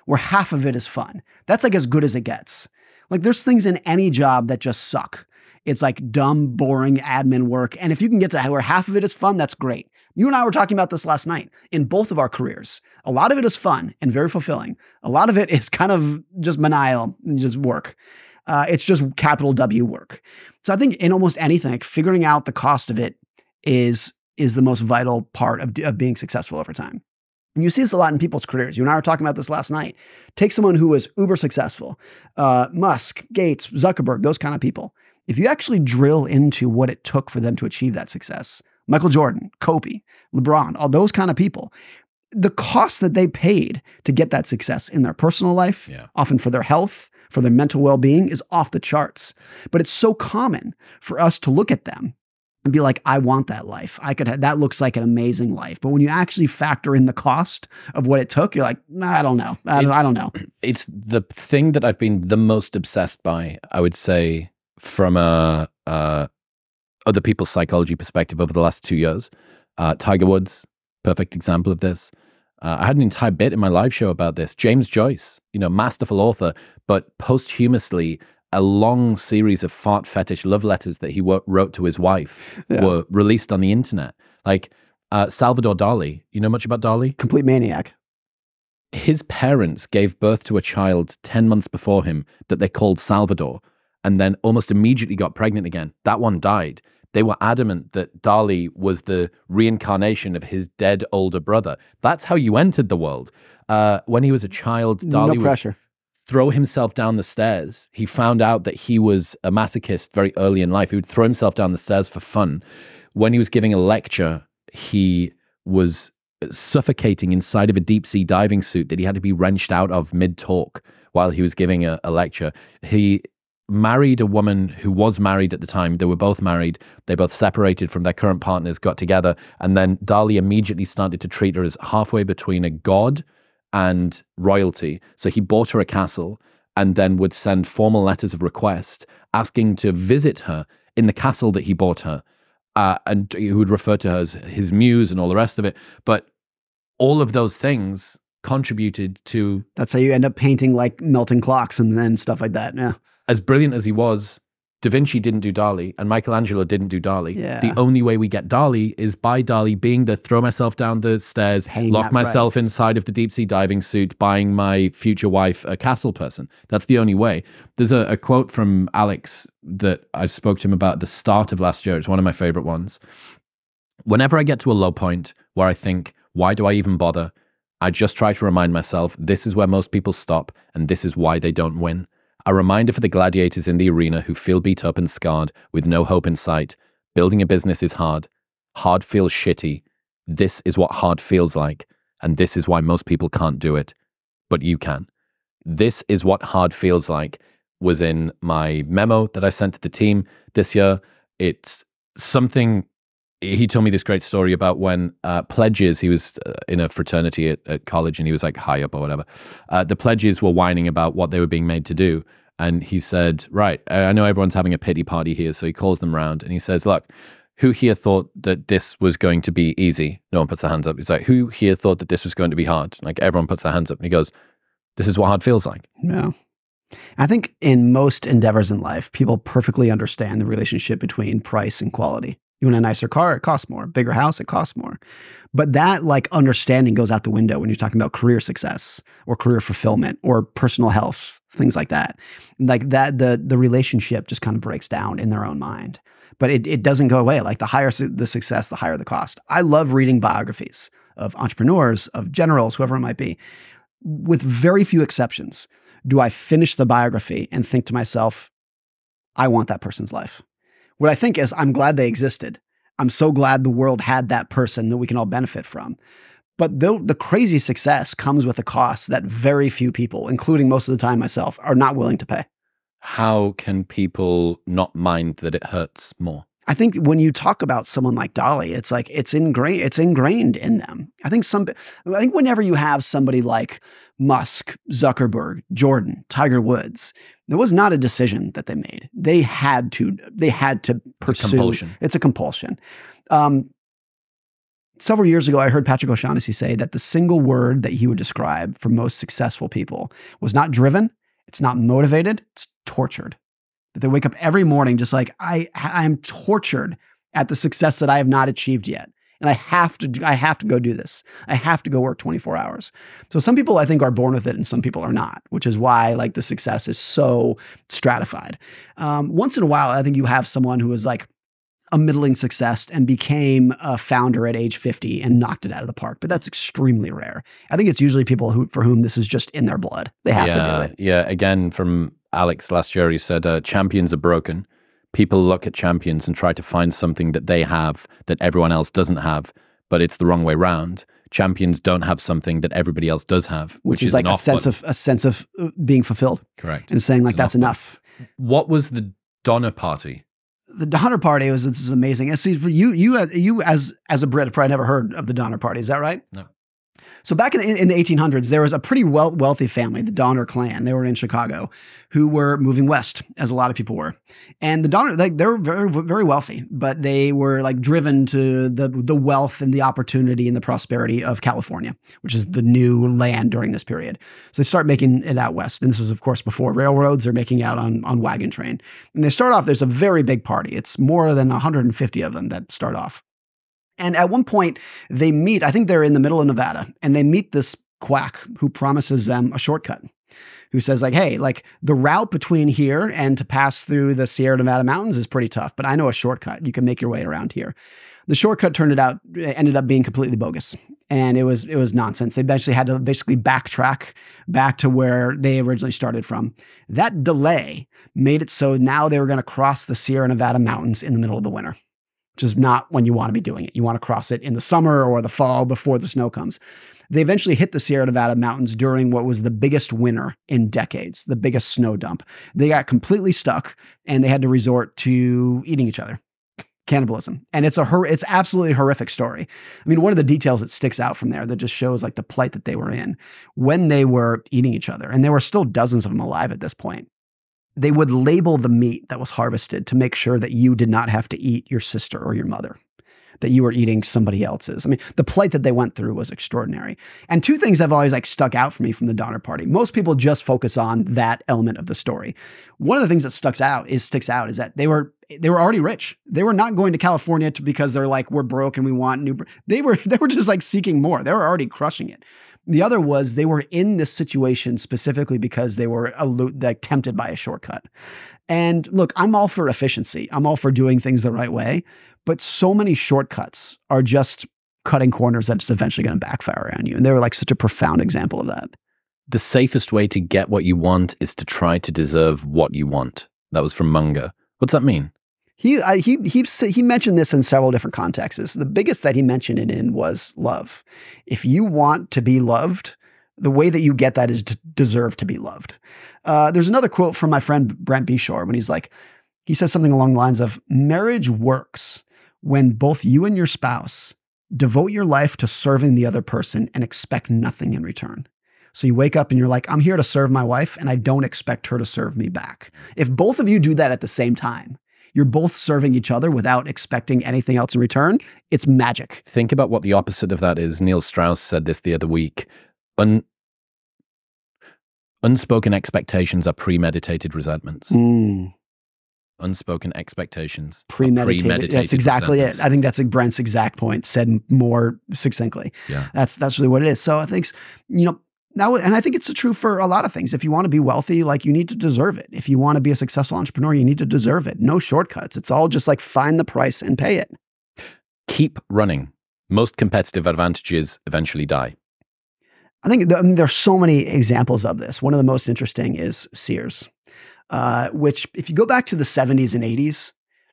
where half of it is fun, that's like as good as it gets. Like there's things in any job that just suck. It's like dumb, boring admin work. And if you can get to where half of it is fun, that's great. You and I were talking about this last night in both of our careers. A lot of it is fun and very fulfilling. A lot of it is kind of just manial and just work. Uh, it's just capital W work. So I think in almost anything, figuring out the cost of it is is the most vital part of, of being successful over time. And you see this a lot in people's careers. You and I were talking about this last night. Take someone who was uber successful, uh, Musk, Gates, Zuckerberg, those kind of people. If you actually drill into what it took for them to achieve that success, Michael Jordan, Kobe, LeBron, all those kind of people, the cost that they paid to get that success in their personal life, Yeah. often for their health, for their mental well being, is off the charts. But it's so common for us to look at them and be like, I want that life. I could have, that looks like an amazing life. But when you actually factor in the cost of what it took, you're like, I don't know. I don't, I don't know. [clears throat] It's the thing that I've been the most obsessed by, I would say, from a uh, other people's psychology perspective over the last two years. Uh, Tiger Woods, perfect example of this. Uh, I had an entire bit in my live show about this. James Joyce, you know, masterful author, but posthumously, a long series of fart fetish love letters that he wrote to his wife [laughs] yeah. were released on the internet. Like uh, Salvador Dali, you know much about Dali? Complete maniac. His parents gave birth to a child 10 months before him that they called Salvador and then almost immediately got pregnant again. That one died they were adamant that Dali was the reincarnation of his dead older brother. That's how you entered the world. Uh, when he was a child, Dali no pressure. would throw himself down the stairs. He found out that he was a masochist very early in life. He would throw himself down the stairs for fun. When he was giving a lecture, he was suffocating inside of a deep sea diving suit that he had to be wrenched out of mid talk while he was giving a, a lecture. He married a woman who was married at the time. They were both married. They both separated from their current partners, got together, and then Dali immediately started to treat her as halfway between a god and royalty. So he bought her a castle and then would send formal letters of request asking to visit her in the castle that he bought her. Uh, and he would refer to her as his muse and all the rest of it. But all of those things contributed to. That's how you end up painting like melting clocks and then stuff like that. Yeah as brilliant as he was, Da Vinci didn't do Dali and Michelangelo didn't do Dali. Yeah. The only way we get Dali is by Dali being the throw myself down the stairs, Hang lock myself rice. inside of the deep sea diving suit, buying my future wife a castle person. That's the only way. There's a, a quote from Alex that I spoke to him about at the start of last year. It's one of my favorite ones. Whenever I get to a low point where I think, why do I even bother? I just try to remind myself this is where most people stop and this is why they don't win. A reminder for the gladiators in the arena who feel beat up and scarred with no hope in sight. Building a business is hard. Hard feels shitty. This is what hard feels like, and this is why most people can't do it. But you can. This is what hard feels like was in my memo that I sent to the team this year. It's something he told me this great story about when uh, pledges, he was uh, in a fraternity at, at, college and he was like high up or whatever. Uh, the pledges were whining about what they were being made to do. And he said, Right, I know everyone's having a pity party here. So he calls them round and he says, Look, who here thought that this was going to be easy? No one puts their hands up. He's like, Who here thought that this was going to be hard? Like everyone puts their hands up and he goes, This is what hard feels like. Yeah. I think in most endeavors in life, people perfectly understand the relationship between price and quality. You want a nicer car, it costs more. Bigger house, it costs more. But that like understanding goes out the window when you're talking about career success or career fulfillment or personal health, things like that. Like that, the the relationship just kind of breaks down in their own mind. But it, it doesn't go away. Like the higher su- the success, the higher the cost. I love reading biographies of entrepreneurs, of generals, whoever it might be. With very few exceptions, do I finish the biography and think to myself, I want that person's life. What I think is, I'm glad they existed. I'm so glad the world had that person that we can all benefit from. But the, the crazy success comes with a cost that very few people, including most of the time myself, are not willing to pay. How can people not mind that it hurts more? I think when you talk about someone like Dali, it's like it's ingrained. It's ingrained in them. I think some. I think whenever you have somebody like Musk, Zuckerberg, Jordan, Tiger Woods, it was not a decision that they made. They had to. They had to pursue. It's a compulsion. It's a compulsion. Um, several years ago, I heard Patrick O'Shaughnessy say that the single word that he would describe for most successful people was not driven. It's not motivated. It's tortured that they wake up every morning just like I I'm tortured at the success that I have not achieved yet. And I have to I have to go do this. I have to go work 24 hours. So some people I think are born with it and some people are not, which is why like the success is so stratified. Um, once in a while, I think you have someone who is like a middling success and became a founder at age 50 and knocked it out of the park. But that's extremely rare. I think it's usually people who, for whom this is just in their blood. They have yeah, to do it. Yeah. Again, from Alex last year, he said, uh, champions are broken. People look at champions and try to find something that they have that everyone else doesn't have, but it's the wrong way round. Champions don't have something that everybody else does have, which, which is, like a sense of a sense of uh, being fulfilled. Correct. And saying like that's enough. What was the Donner Party? the Donner Party was this is amazing. And see, for you, you, you as as a Brit, have probably never heard of the Donner Party. Is that right? No. So back in the, in the 1800s, there was a pretty well, wealthy family, the Donner clan. They were in Chicago, who were moving west, as a lot of people were. And the Donner, like, they were very, very wealthy, but they were like driven to the the wealth and the opportunity and the prosperity of California, which is the new land during this period. So they start making it out west, and this is of course before railroads. They're making out on on wagon train, and they start off. There's a very big party. It's more than 150 of them that start off. And at one point, they meet, I think they're in the middle of Nevada, and they meet this quack who promises them a shortcut. Who says, like, hey, like the route between here and to pass through the Sierra Nevada mountains is pretty tough, but I know a shortcut. You can make your way around here. The shortcut turned it out, ended up being completely bogus. And it was it was nonsense. They eventually had to basically backtrack back to where they originally started from. That delay made it so now they were going to cross the Sierra Nevada mountains in the middle of the winter which is not when you want to be doing it. You want to cross it in the summer or the fall before the snow comes. They eventually hit the Sierra Nevada mountains during what was the biggest winter in decades, the biggest snow dump. They got completely stuck and they had to resort to eating each other. Cannibalism. And it's a it's absolutely horrific story. I mean, one of the details that sticks out from there that just shows like the plight that they were in when they were eating each other. And there were still dozens of them alive at this point they would label the meat that was harvested to make sure that you did not have to eat your sister or your mother, that you were eating somebody else's. I mean, the plight that they went through was extraordinary. And two things have always like stuck out for me from the Donner Party. Most people just focus on that element of the story. One of the things that sticks out is sticks out is that they were they were already rich. They were not going to California to, because they're like we're broke and we want new. They were [laughs] they were just like seeking more. They were already crushing it. The other was they were in this situation specifically because they were like tempted by a shortcut. And look, I'm all for efficiency. I'm all for doing things the right way, but so many shortcuts are just cutting corners that's eventually going to backfire on you. And they were like such a profound example of that. The safest way to get what you want is to try to deserve what you want. That was from Munger. What's that mean? He he he he mentioned this in several different contexts. The biggest that he mentioned it in was love. If you want to be loved, the way that you get that is to deserve to be loved. Uh, there's another quote from my friend Brent Beshore when he's like, he says something along the lines of, "Marriage works when both you and your spouse devote your life to serving the other person and expect nothing in return." So you wake up and you're like, I'm here to serve my wife and I don't expect her to serve me back. If both of you do that at the same time, you're both serving each other without expecting anything else in return. It's magic. Think about what the opposite of that is. Neil Strauss said this the other week. Un- unspoken expectations are premeditated resentments. Mm. Unspoken expectations. Premeditated. premeditated that's exactly it. I think that's like Brent's exact point, said more succinctly. Yeah. That's that's really what it is. So I think, you know, now, and I think it's true for a lot of things. If you want to be wealthy, like you need to deserve it. If you want to be a successful entrepreneur, you need to deserve it. No shortcuts. It's all just like find the price and pay it. Keep running. Most competitive advantages eventually die. I think I mean, there's so many examples of this. One of the most interesting is Sears, uh, which, if you go back to the 70s and 80s,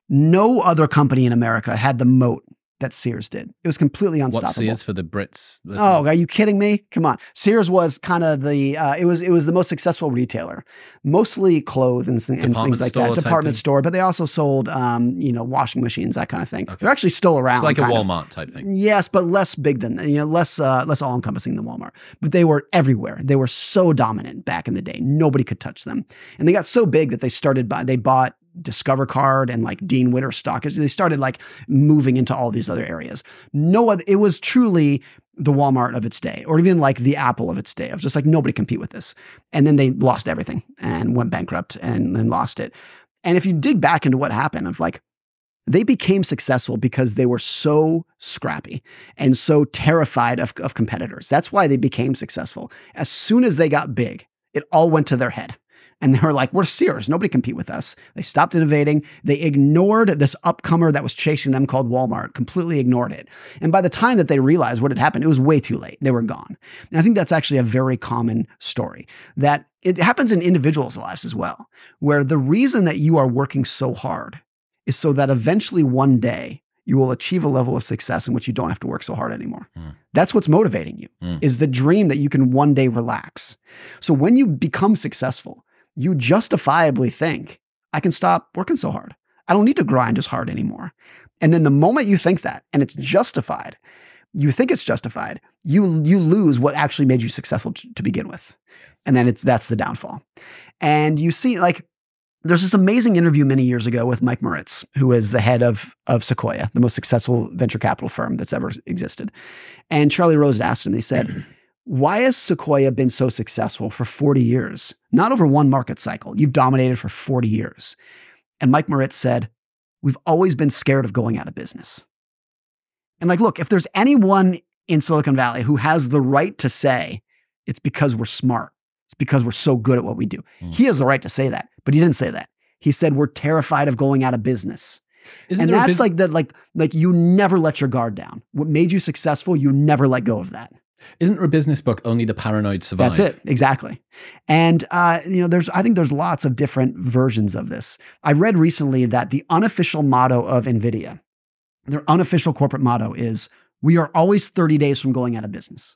no other company in America had the moat that Sears did. It was completely unstoppable. What Sears for the Brits? Oh, are you kidding me? Come on. Sears was kind of the uh, it was it was the most successful retailer, mostly clothes and, and things like that, department store. But they also sold um, you know washing machines, that kind of thing. Okay. They're actually still around. It's like a Walmart of. type thing. Yes, but less big than you know less uh, less all encompassing than Walmart. But they were everywhere. They were so dominant back in the day. Nobody could touch them, and they got so big that they started by they bought Discover Card and like Dean Witter stock. Is they started like moving into all these other areas. No other, it was truly the Walmart of its day, or even like the Apple of its day. I was just like, nobody compete with this. And then they lost everything and went bankrupt and then lost it. And if you dig back into what happened, of like, they became successful because they were so scrappy and so terrified of, of competitors. That's why they became successful. As soon as they got big, it all went to their head and they were like, we're Sears. Nobody compete with us. They stopped innovating. They ignored this upcomer that was chasing them called Walmart, completely ignored it. And by the time that they realized what had happened, it was way too late. They were gone. And I think that's actually a very common story that it happens in individuals' lives as well, where the reason that you are working so hard is so that eventually one day you will achieve a level of success in which you don't have to work so hard anymore. Mm. That's what's motivating you mm. is the dream that you can one day relax. So when you become successful, you justifiably think, I can stop working so hard. I don't need to grind as hard anymore. And then the moment you think that and it's justified, you think it's justified, you you lose what actually made you successful t- to begin with, and then it's that's the downfall. And you see, like, there's this amazing interview many years ago with Mike Moritz, who is the head of of Sequoia, the most successful venture capital firm that's ever existed. And Charlie Rose asked him, they said. Why has Sequoia been so successful for 40 years? Not over one market cycle. You've dominated for 40 years. And Mike Moritz said, We've always been scared of going out of business. And like, look, if there's anyone in Silicon Valley who has the right to say it's because we're smart, it's because we're so good at what we do, Mm. he has the right to say that. But he didn't say that. He said we're terrified of going out of business. Isn't and that's bus- like that, like, like you never let your guard down. What made you successful, you never let go of that. Isn't a business book only the paranoid survive? That's it, exactly. And uh, you know, there's I think there's lots of different versions of this. I read recently that the unofficial motto of Nvidia, their unofficial corporate motto is "We are always 30 days from going out of business."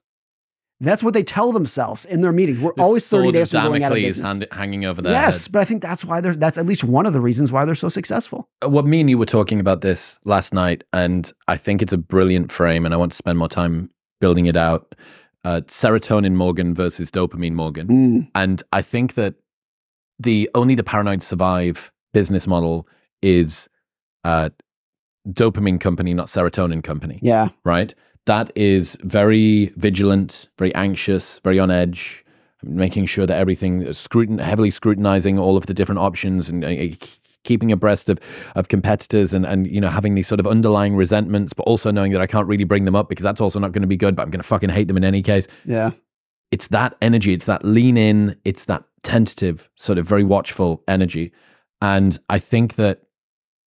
That's what they tell themselves in their meetings. We're The always 30 days from going out of business. hand- hanging over their yes, head. but I think that's why they're that's at least one of the reasons why they're so successful. Uh, What me and you were talking about this last night, and I think it's a brilliant frame, and I want to spend more time building it out. Uh, serotonin Morgan versus dopamine Morgan. Mm, And I think that the only the paranoid survive business model is uh, dopamine company, not serotonin company, yeah, right? That is very vigilant, very anxious, very on edge, making sure that everything is scrutin- heavily scrutinizing all of the different options and uh, keeping abreast of, of competitors and, and you know having these sort of underlying resentments, but also knowing that I can't really bring them up because that's also not going to be good. But I'm going to fucking hate them in any case yeah, it's that energy, it's that lean in, it's that tentative, sort of very watchful energy. And I think that,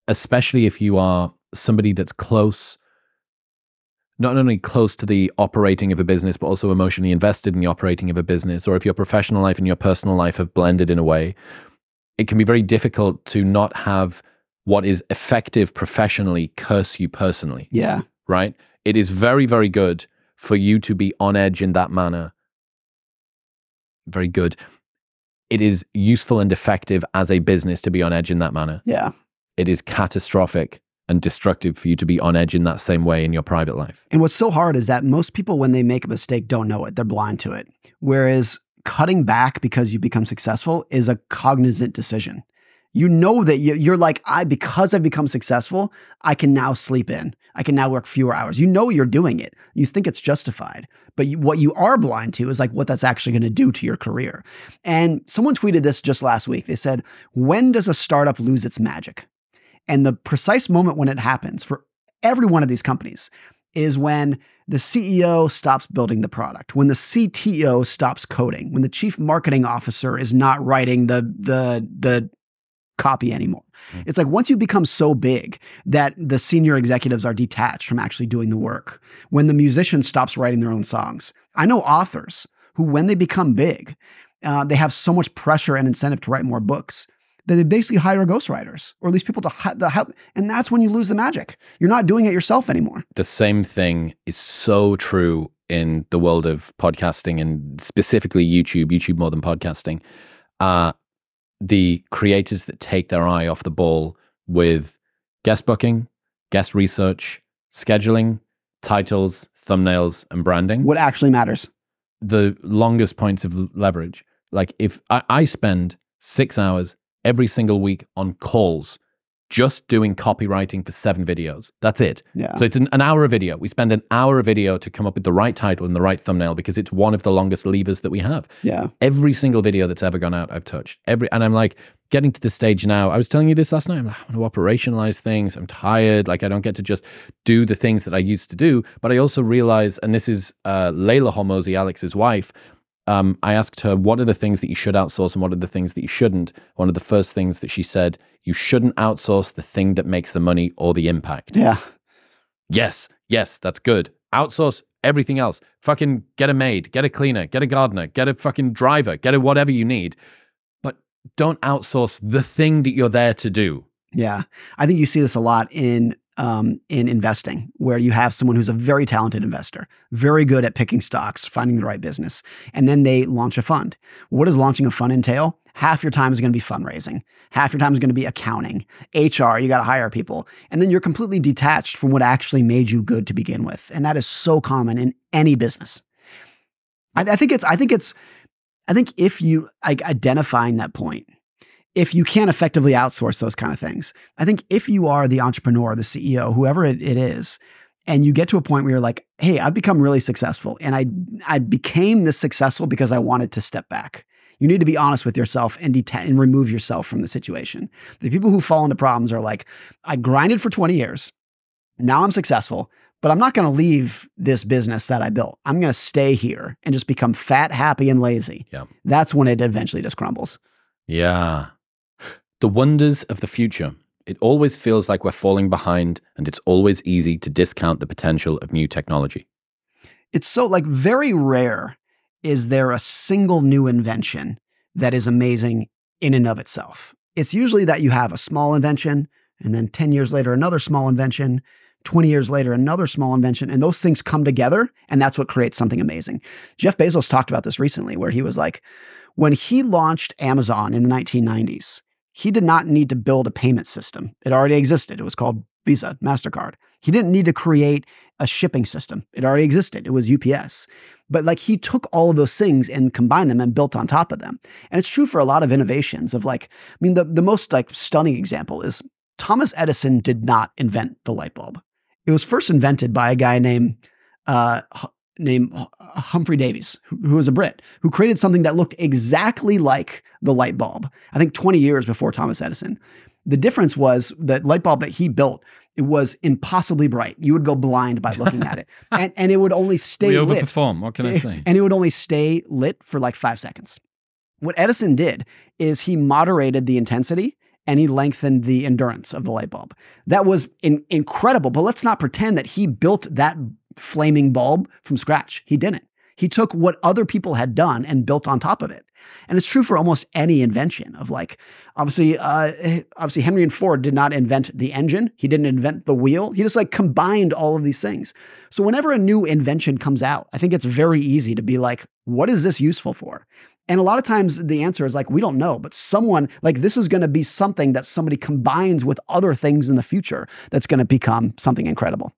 especially if you are somebody that's close, not only close to the operating of a business, but also emotionally invested in the operating of a business, or if your professional life and your personal life have blended in a way, it can be very difficult to not have what is effective professionally curse you personally yeah, right? It is very, very good for you to be on edge in that manner. Very good. It is useful and effective as a business to be on edge in that manner. yeah. It is catastrophic and destructive for you to be on edge in that same way in your private life. And what's so hard is that most people, when they make a mistake, don't know it. They're blind to it. Whereas cutting back because you become successful is a cognizant decision. You know that you- you're like, I, because I've become successful, I can now sleep in. I can now work fewer hours. You know you're doing it. You think it's justified. But you, what you are blind to is like what that's actually going to do to your career. And someone tweeted this just last week. They said, When does a startup lose its magic? And the precise moment when it happens for every one of these companies is when the CEO stops building the product, when the CTO stops coding, when the chief marketing officer is not writing the the the copy anymore. Mm. It's like once you become so big that the senior executives are detached from actually doing the work, when the musician stops writing their own songs. I know authors who, when they become big, uh, they have so much pressure and incentive to write more books that they basically hire ghostwriters or at least people to, help. And that's when you lose the magic. You're not doing it yourself anymore. The same thing is so true in the world of podcasting and specifically YouTube, YouTube more than podcasting. Uh, the creators that take their eye off the ball with guest booking, guest research, scheduling, titles, thumbnails, and branding. What actually matters. the longest points of leverage. Like if I, I spend six hours every single week on calls just doing copywriting for seven videos. That's it. Yeah. So it's an, an hour of video. We spend an hour of video to come up with the right title and the right thumbnail because it's one of the longest levers that we have. yeah. Every single video that's ever gone out, I've touched. Every and I'm like getting to the stage now. I was telling you this last night. I'm like, I want to operationalize things. I'm tired. Like I don't get to just do the things that I used to do. But I also realize, and this is uh, Leila Hormozi, Alex's wife. Um, I asked her, what are the things that you should outsource and what are the things that you shouldn't? One of the first things that she said, you shouldn't outsource the thing that makes the money or the impact. Yeah. Yes, yes, that's good. Outsource everything else. Fucking get a maid, get a cleaner, get a gardener, get a fucking driver, get a whatever you need. But don't outsource the thing that you're there to do. Yeah, I think you see this a lot in um, in investing, where you have someone who's a very talented investor, very good at picking stocks, finding the right business, and then they launch a fund. What does launching a fund entail? half your time is going to be fundraising, half your time is going to be accounting, HR, you got to hire people. And then you're completely detached from what actually made you good to begin with. And that is so common in any business. I, I think it's, I think it's, I think if you like identifying that point, if you can't effectively outsource those kind of things, I think if you are the entrepreneur, the CEO, whoever it, it is, and you get to a point where you're like, hey, I've become really successful and I I became this successful because I wanted to step back. You need to be honest with yourself and, and remove yourself from the situation. The people who fall into problems are like, I grinded for 20 years. Now I'm successful, but I'm not going to leave this business that I built. I'm going to stay here and just become fat, happy, and lazy. Yeah. That's when it eventually just crumbles. Yeah. The wonders of the future. It always feels like we're falling behind, and it's always easy to discount the potential of new technology. It's so like very rare is there a single new invention that is amazing in and of itself. It's usually that you have a small invention, and then 10 years later, another small invention, 20 years later, another small invention, and those things come together, and that's what creates something amazing. Jeff Bezos talked about this recently, where he was like, when he launched Amazon in the 1990s, he did not need to build a payment system. It already existed. It was called Visa, MasterCard. He didn't need to create a shipping system. It already existed. It was UPS. But like he took all of those things and combined them and built on top of them. And it's true for a lot of innovations of like, I mean, the, the most like stunning example is Thomas Edison did not invent the light bulb. It was first invented by a guy named uh, named Humphrey Davies, who was a Brit, who created something that looked exactly like the light bulb. I think 20 years before Thomas Edison. The difference was that light bulb that he built it was impossibly bright. You would go blind by looking at it, [laughs] and, and it would only stay lit we lit. overperform. What can I say? [laughs] And it would only stay lit for like five seconds. What Edison did is he moderated the intensity and he lengthened the endurance of the light bulb. That was in, incredible. But let's not pretend that he built that flaming bulb from scratch. He didn't. He took what other people had done and built on top of it. And it's true for almost any invention of like, obviously, uh, obviously Henry and Ford did not invent the engine. He didn't invent the wheel. He just like combined all of these things. So whenever a new invention comes out, I think it's very easy to be like, what is this useful for? And a lot of times the answer is like, we don't know, but someone like this is going to be something that somebody combines with other things in the future that's going to become something incredible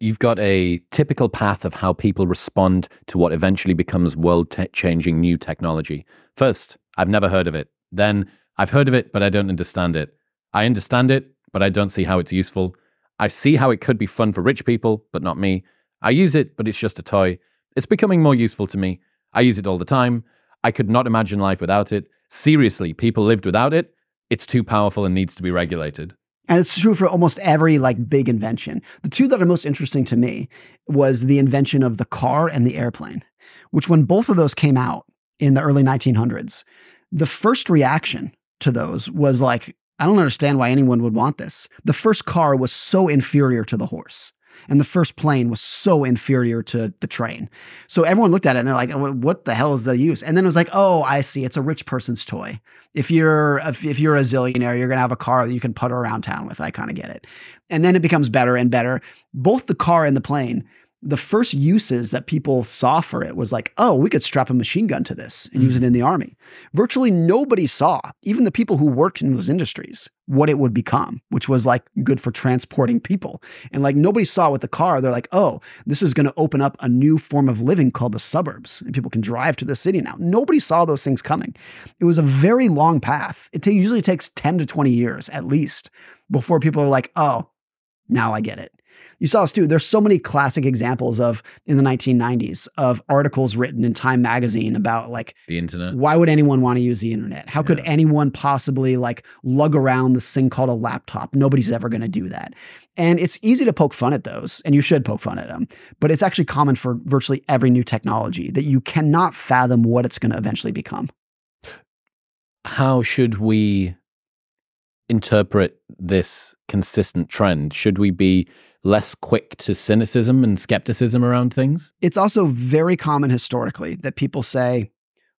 you've got a typical path of how people respond to what eventually becomes world changing new technology. First, I've never heard of it. Then, I've heard of it, but I don't understand it. I understand it, but I don't see how it's useful. I see how it could be fun for rich people, but not me. I use it, but it's just a toy. It's becoming more useful to me. I use it all the time. I could not imagine life without it. Seriously, people lived without it. It's too powerful and needs to be regulated. And it's true for almost every like big invention. The two that are most interesting to me was the invention of the car and the airplane, which when both of those came out in the early 1900s, the first reaction to those was like, I don't understand why anyone would want this. The first car was so inferior to the horse and the first plane was so inferior to the train. So everyone looked at it and they're like, "What the hell is the use?" And then it was like, "Oh, I see. It's a rich person's toy. If you're if, if you're a zillionaire, you're gonna have a car that you can putter around town with. I kind of get it." And then it becomes better and better. Both the car and the plane the first uses that people saw for it was like, oh, we could strap a machine gun to this and use it mm-hmm. in the army. Virtually nobody saw, even the people who worked in those industries, what it would become, which was like good for transporting people. And like nobody saw with the car, they're like, oh, this is going to open up a new form of living called the suburbs, and people can drive to the city now. Nobody saw those things coming. It was a very long path. It t- usually takes 10 to 20 years at least before people are like, oh, now I get it you saw this too. There's so many classic examples of in the 1990s of articles written in Time magazine about like the internet. Why would anyone want to use the internet? How could yeah. anyone possibly like lug around this thing called a laptop? Nobody's ever going to do that. And it's easy to poke fun at those, and you should poke fun at them. But it's actually common for virtually every new technology that you cannot fathom what it's going to eventually become. How should we interpret this consistent trend? Should we be less quick to cynicism and skepticism around things? It's also very common historically that people say,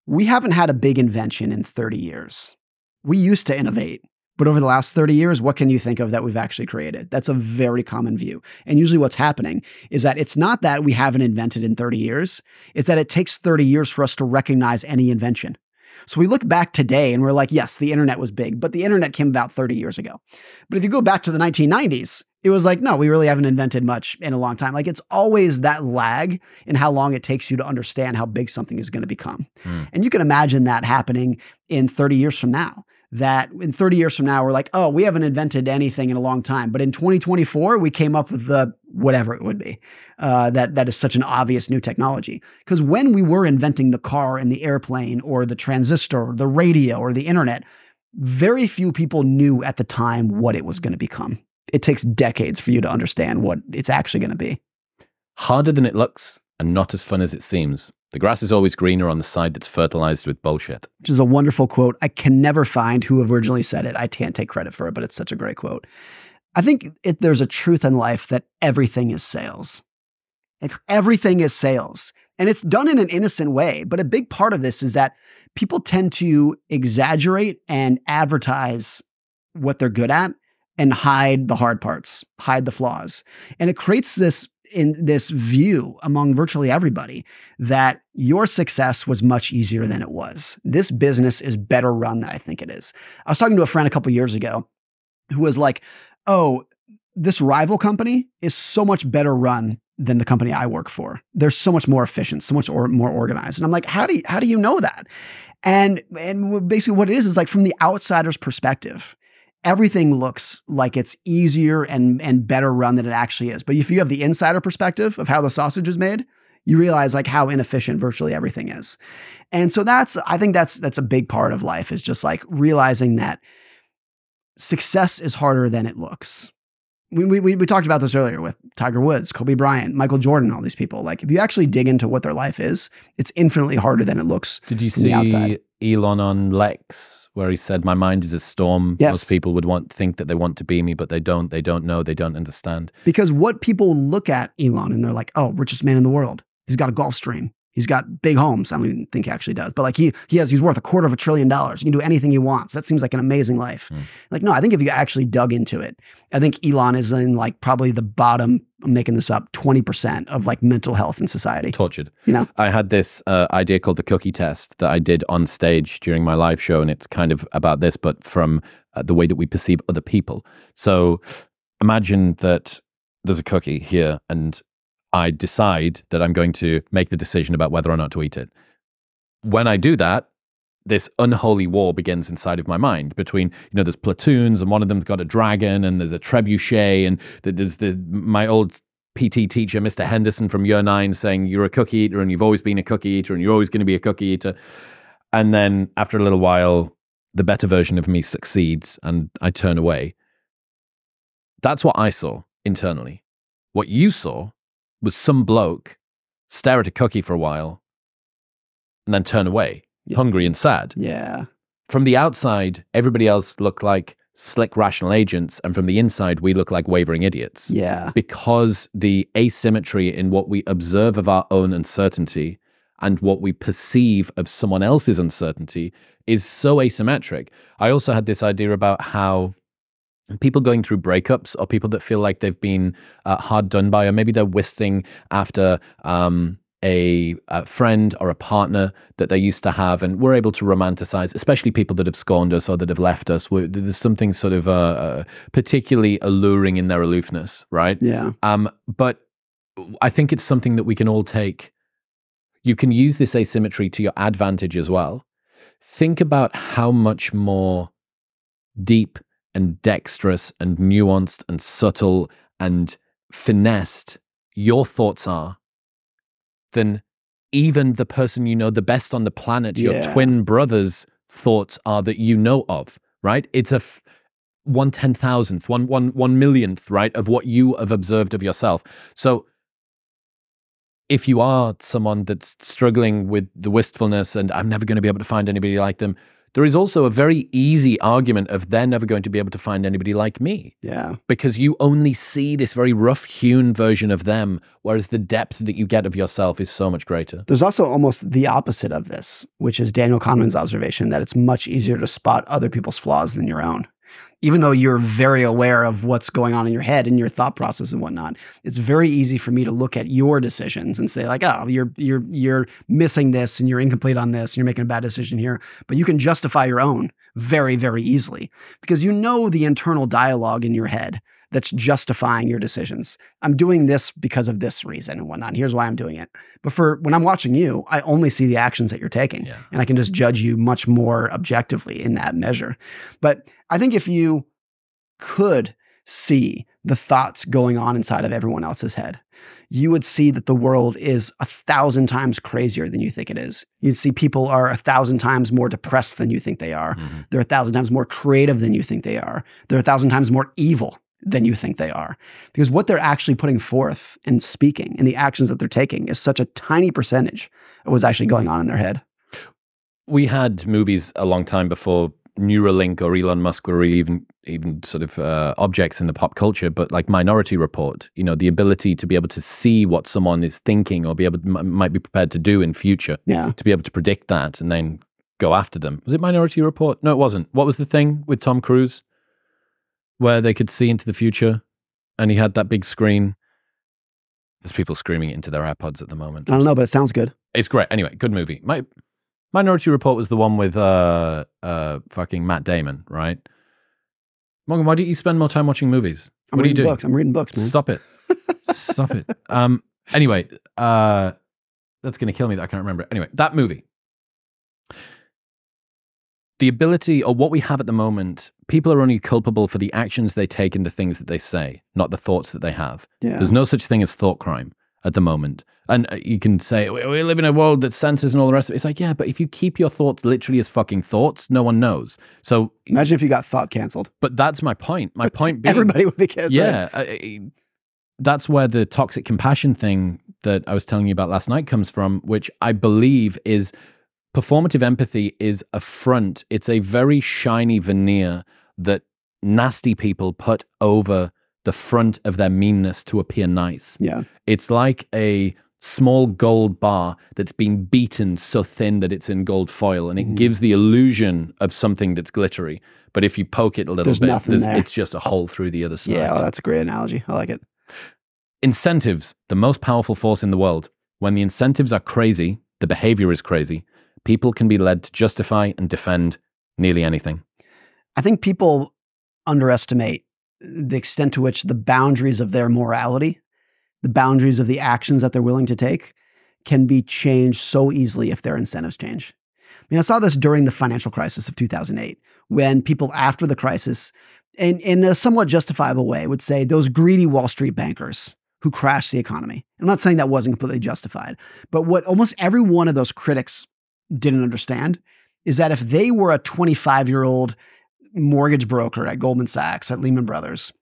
we haven't had a big invention in 30 years. We used to innovate, but over the last 30 years, what can you think of that we've actually created? That's a very common view. And usually what's happening is that it's not that we haven't invented in 30 years, it's that it takes 30 years for us to recognize any invention. So we look back today and we're like, yes, the internet was big, but the internet came about 30 years ago. But if you go back to the 1990s, it was like, no, we really haven't invented much in a long time. Like it's always that lag in how long it takes you to understand how big something is going to become. Mm. And you can imagine that happening in 30 years from now that in 30 years from now, we're like, oh, we haven't invented anything in a long time. But in 2024, we came up with the whatever it would be. Uh, that that is such an obvious new technology. Because when we were inventing the car and the airplane or the transistor, or the radio or the internet, very few people knew at the time what it was going to become. It takes decades for you to understand what it's actually going to be. Harder than it looks and not as fun as it seems. The grass is always greener on the side that's fertilized with bullshit. Which is a wonderful quote. I can never find who originally said it. I can't take credit for it, but it's such a great quote. I think it, there's a truth in life that everything is sales. Like everything is sales. And it's done in an innocent way. But a big part of this is that people tend to exaggerate and advertise what they're good at and hide the hard parts, hide the flaws. And it creates this in this view among virtually everybody that your success was much easier than it was. This business is better run than I think it is. I was talking to a friend a couple years ago who was like, "Oh, this rival company is so much better run than the company I work for. They're so much more efficient, so much or, more organized." And I'm like, "How do you, how do you know that?" And and basically what it is is like from the outsider's perspective, everything looks like it's easier and, and better run than it actually is. But if you have the insider perspective of how the sausage is made, you realize like how inefficient virtually everything is. And so that's I think that's that's a big part of life is just like realizing that success is harder than it looks. We, we, we talked about this earlier with Tiger Woods, Kobe Bryant, Michael Jordan, all these people. Like, if you actually dig into what their life is, it's infinitely harder than it looks. Did you see Elon on Lex where he said, "My mind is a storm." Yes. Most people would want think that they want to be me, but they don't. They don't know. They don't understand. Because what people look at Elon and they're like, "Oh, richest man in the world. He's got a Gulfstream. He's got big homes. I don't even think he actually does, but like he he has he's worth a quarter of a trillion dollars. He can do anything he wants. That seems like an amazing life. Mm. Like no, I think if you actually dug into it, I think Elon is in like probably the bottom. I'm making this up. Twenty percent of like mental health in society. Tortured. You know, I had this uh, idea called the cookie test that I did on stage during my live show, and it's kind of about this, but from uh, the way that we perceive other people. So imagine that there's a cookie here, and I decide that I'm going to make the decision about whether or not to eat it. When I do that, this unholy war begins inside of my mind between, you know, there's platoons and one of them's got a dragon and there's a trebuchet and there's the my old PT teacher, Mr. Henderson from year nine, saying you're a cookie eater and you've always been a cookie eater and you're always going to be a cookie eater. And then after a little while, the better version of me succeeds and I turn away. That's what I saw internally. What you saw was some bloke stare at a cookie for a while and then turn away, yeah. hungry and sad. Yeah. From the outside, everybody else looked like slick rational agents, and from the inside, we look like wavering idiots. Yeah. Because the asymmetry in what we observe of our own uncertainty and what we perceive of someone else's uncertainty is so asymmetric. I also had this idea about how people going through breakups or people that feel like they've been uh, hard done by, or maybe they're wisting after um, a, a, friend or a partner that they used to have, and we're able to romanticize, especially people that have scorned us or that have left us. We're, there's something sort of uh, uh, particularly alluring in their aloofness, right? Yeah. Um, but I think it's something that we can all take. You can use this asymmetry to your advantage as well. Think about how much more deep and dexterous and nuanced and subtle and finessed your thoughts are than even the person you know the best on the planet, yeah. your twin brother's thoughts are that you know of, right? It's a f- one ten thousandth, one one one millionth, right, of what you have observed of yourself. So if you are someone that's struggling with the wistfulness and I'm never going to be able to find anybody like them, there is also a very easy argument of they're never going to be able to find anybody like me. Yeah. Because you only see this very rough hewn version of them, whereas the depth that you get of yourself is so much greater. There's also almost the opposite of this, which is Daniel Kahneman's observation that it's much easier to spot other people's flaws than your own. Even though you're very aware of what's going on in your head and your thought process and whatnot. It's very easy for me to look at your decisions and say like, oh, you're you're you're missing this and you're incomplete on this and you're making a bad decision here. But you can justify your own very very easily because you know the internal dialogue in your head that's justifying your decisions. I'm doing this because of this reason and whatnot. Here's why I'm doing it. But for when I'm watching you, I only see the actions that you're taking. Yeah. And I can just judge you much more objectively in that measure. But I think if you could see the thoughts going on inside of everyone else's head, you would see that the world is a thousand times crazier than you think it is. You'd see people are a thousand times more depressed than you think they are. Mm-hmm. They're a thousand times more creative than you think they are. They're a thousand times more evil than you think they are. Because what they're actually putting forth and speaking and the actions that they're taking is such a tiny percentage of what's actually going on in their head. We had movies a long time before Neuralink or Elon Musk were really even even sort of uh, objects in the pop culture, but like Minority Report, you know, the ability to be able to see what someone is thinking or be able m- might be prepared to do in future, Yeah. to be able to predict that and then go after them. Was it Minority Report? No, it wasn't. What was the thing with Tom Cruise where they could see into the future and he had that big screen? There's people screaming into their AirPods at the moment. I don't know, but it sounds good. It's great. Anyway, good movie. My Minority Report was the one with uh uh fucking Matt Damon, right? Morgan, why don't you spend more time watching movies? I'm what are you reading doing? books. I'm reading books, man. Stop it. Stop it. [laughs] Um anyway, uh that's gonna kill me that I can't remember. it. Anyway, that movie. The ability or what we have at the moment, people are only culpable for the actions they take and the things that they say, not the thoughts that they have. Yeah. There's no such thing as thought crime at the moment. And uh, you can say, we we live in a world that censors and all the rest of it. It's like, yeah, but if you keep your thoughts literally as fucking thoughts, no one knows. So, Imagine if you got thought canceled. but that's my point. My point [laughs] being, Everybody would be canceled. yeah, I- I- that's where the toxic compassion thing that I was telling you about last night comes from, which I believe is performative empathy is a front. It's a very shiny veneer that nasty people put over the front of their meanness to appear nice. Yeah. It's like a small gold bar that's been beaten so thin that it's in gold foil and it Mhm. gives the illusion of something that's glittery. But if you poke it a little There's bit, it's just a hole through the other side. Yeah. Oh, that's a great analogy. I like it. Incentives, the most powerful force in the world. When the incentives are crazy, the behavior is crazy. People can be led to justify and defend nearly anything. I think people underestimate the extent to which the boundaries of their morality, the boundaries of the actions that they're willing to take, can be changed so easily if their incentives change. I mean, I saw this during the financial crisis of 2008, when people after the crisis, in, in a somewhat justifiable way, would say those greedy Wall Street bankers who crashed the economy. I'm not saying that wasn't completely justified, but what almost every one of those critics didn't understand is that if they were a 25 year old mortgage broker at Goldman Sachs, at Lehman Brothers,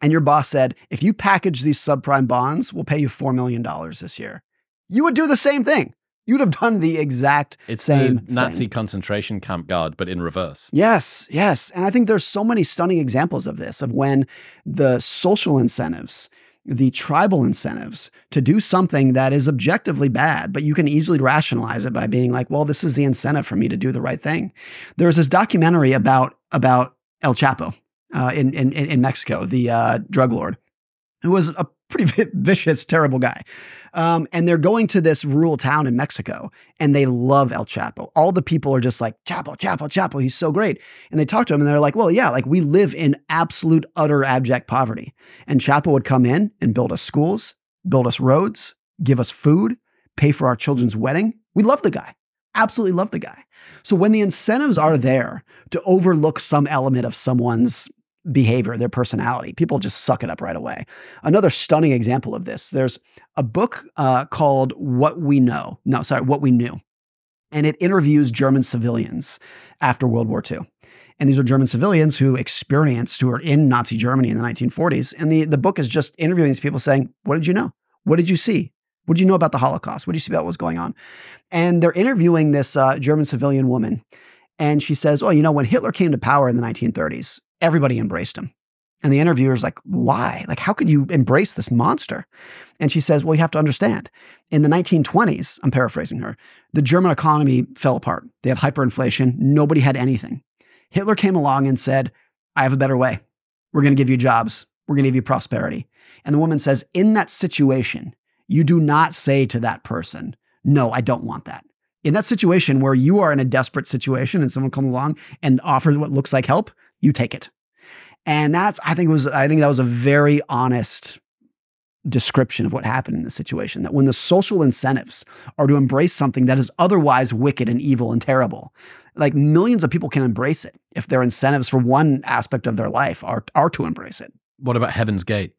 and your boss said, if you package these subprime bonds, we'll pay you $4 million this year, you would do the same thing. You'd have done the exact It's same the Nazi thing. concentration camp guard, but in reverse. Yes, yes. And I think there's so many stunning examples of this, of when the social incentives, the tribal incentives to do something that is objectively bad, but you can easily rationalize it by being like, well, this is the incentive for me to do the right thing. There was this documentary about, about El Chapo uh, in, in, in Mexico, the uh, drug lord, who was a pretty vicious, terrible guy. Um, and they're going to this rural town in Mexico and they love El Chapo. All the people are just like, Chapo, Chapo, Chapo, he's so great. And they talk to him and they're like, well, yeah, like we live in absolute, utter, abject poverty. And Chapo would come in and build us schools, build us roads, give us food, pay for our children's wedding. We love the guy. Absolutely love the guy. So when the incentives are there to overlook some element of someone's behavior, their personality, people just suck it up right away. Another stunning example of this there's a book uh, called What We Know. No, sorry, What We Knew. And it interviews German civilians after World War II. And these are German civilians who experienced, who were in Nazi Germany in the 1940s. And the, the book is just interviewing these people saying, What did you know? What did you see? What did you know about the Holocaust? What did you see about what was going on? And they're interviewing this uh, German civilian woman. And she says, Well, you know, when Hitler came to power in the 1930s, everybody embraced him. And the interviewer's like, Why? Like, how could you embrace this monster? And she says, Well, you have to understand. In the 1920s, I'm paraphrasing her, the German economy fell apart. They had hyperinflation. Nobody had anything. Hitler came along and said, I have a better way. We're going to give you jobs. We're going to give you prosperity. And the woman says, In that situation, you do not say to that person, No, I don't want that. In that situation where you are in a desperate situation and someone comes along and offers what looks like help, you take it. And that's, I think, was, I think that was a very honest description of what happened in this situation. That when the social incentives are to embrace something that is otherwise wicked and evil and terrible, like millions of people can embrace it if their incentives for one aspect of their life are, are to embrace it. What about Heaven's Gate?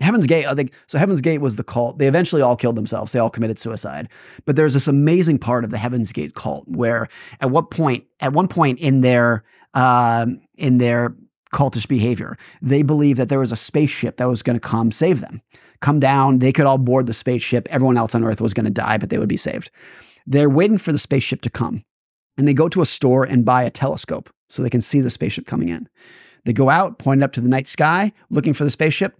Heaven's Gate, I think so. Heaven's Gate was the cult. They eventually all killed themselves. They all committed suicide. But there's this amazing part of the Heaven's Gate cult where, at what point, at one point in their um, in their cultish behavior, they believed that there was a spaceship that was going to come save them, come down. They could all board the spaceship. Everyone else on Earth was going to die, but they would be saved. They're waiting for the spaceship to come, and they go to a store and buy a telescope so they can see the spaceship coming in. They go out, point it up to the night sky, looking for the spaceship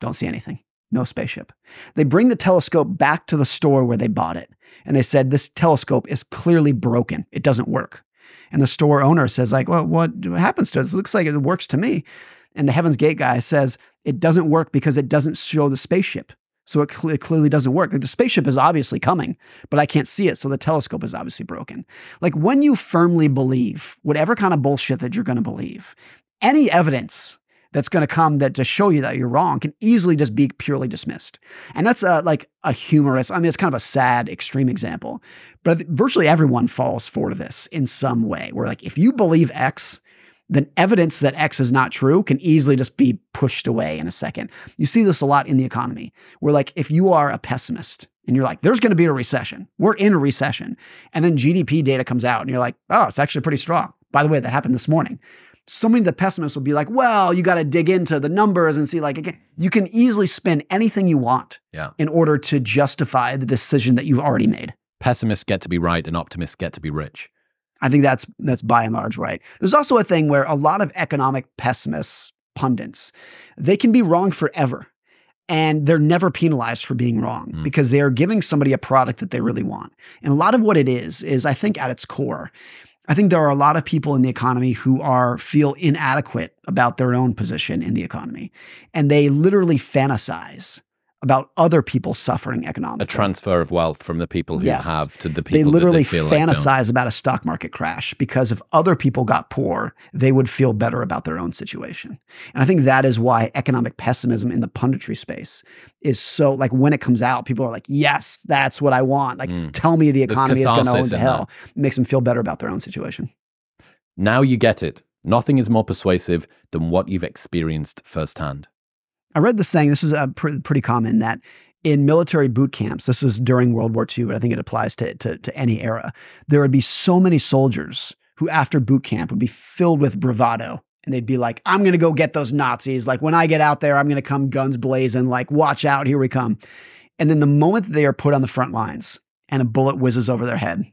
don't see anything. No spaceship. They bring the telescope back to the store where they bought it. And they said, This telescope is clearly broken. It doesn't work. And the store owner says, like, well, what happens to it? It looks like it works to me. And the Heaven's Gate guy says, it doesn't work because it doesn't show the spaceship. So it, cl- it clearly doesn't work. Like the spaceship is obviously coming, but I can't see it. So the telescope is obviously broken. Like when you firmly believe whatever kind of bullshit that you're going to believe, any evidence that's going to come that to show you that you're wrong can easily just be purely dismissed. And that's a, like a humorous, I mean, it's kind of a sad, extreme example, but virtually everyone falls for this in some way. Where like, if you believe X, then evidence that X is not true can easily just be pushed away in a second. You see this a lot in the economy, where like, if you are a pessimist, and you're like, there's going to be a recession. We're in a recession. And then GDP data comes out and you're like, oh, it's actually pretty strong. By the way, that happened this morning so many of the pessimists will be like, well, you got to dig into the numbers and see, like, again, you can easily spend anything you want yeah. in order to justify the decision that you've already made. Pessimists get to be right and optimists get to be rich. I think that's that's by and large right. There's also a thing where a lot of economic pessimists, pundits, they can be wrong forever. And they're never penalized for being wrong mm. because they are giving somebody a product that they really want. And a lot of what it is, is I think at its core, I think there are a lot of people in the economy who are feel inadequate about their own position in the economy, and they literally fantasize about other people suffering economically. A transfer of wealth from the people who yes. have to the people they literally they fantasize like about a stock market crash because if other people got poor, they would feel better about their own situation. And I think that is why economic pessimism in the punditry space is so like when it comes out, people are like, "Yes, that's what I want." Like, mm. tell me the economy is going to go to hell. It makes them feel better about their own situation. Now you get it. Nothing is more persuasive than what you've experienced firsthand. I read this saying, this is a pr- pretty common, that in military boot camps, this was during World War II, but I think it applies to, to, to any era, there would be so many soldiers who, after boot camp, would be filled with bravado. And they'd be like, I'm going to go get those Nazis. Like, when I get out there, I'm going to come guns blazing, like, watch out, here we come. And then the moment they are put on the front lines and a bullet whizzes over their head,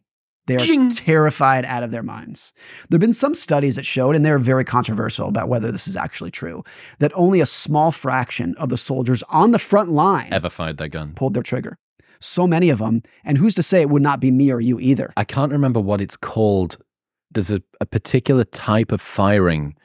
they are Ching. terrified out of their minds. There have been some studies that showed, and they're very controversial about whether this is actually true, that only a small fraction of the soldiers on the front line ever fired their gun, pulled their trigger. So many of them, and who's to say it would not be me or you either? I can't remember what it's called. There's a, a particular type of firing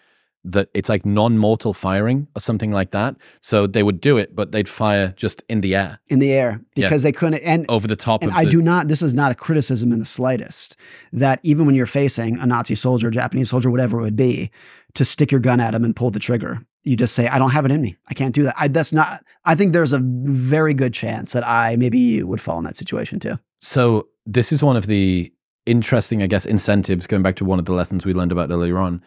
that it's like non-mortal firing or something like that. So they would do it, but they'd fire just in the air. In the air because yeah. they couldn't and over the top. And I the, do not. This is not a criticism in the slightest. That even when you're facing a Nazi soldier, Japanese soldier, whatever it would be, to stick your gun at him and pull the trigger, you just say, "I don't have it in me. I can't do that." I, that's not. I think there's a very good chance that I, maybe you, would fall in that situation too. So this is one of the interesting, I guess, incentives. Going back to one of the lessons we learned about earlier on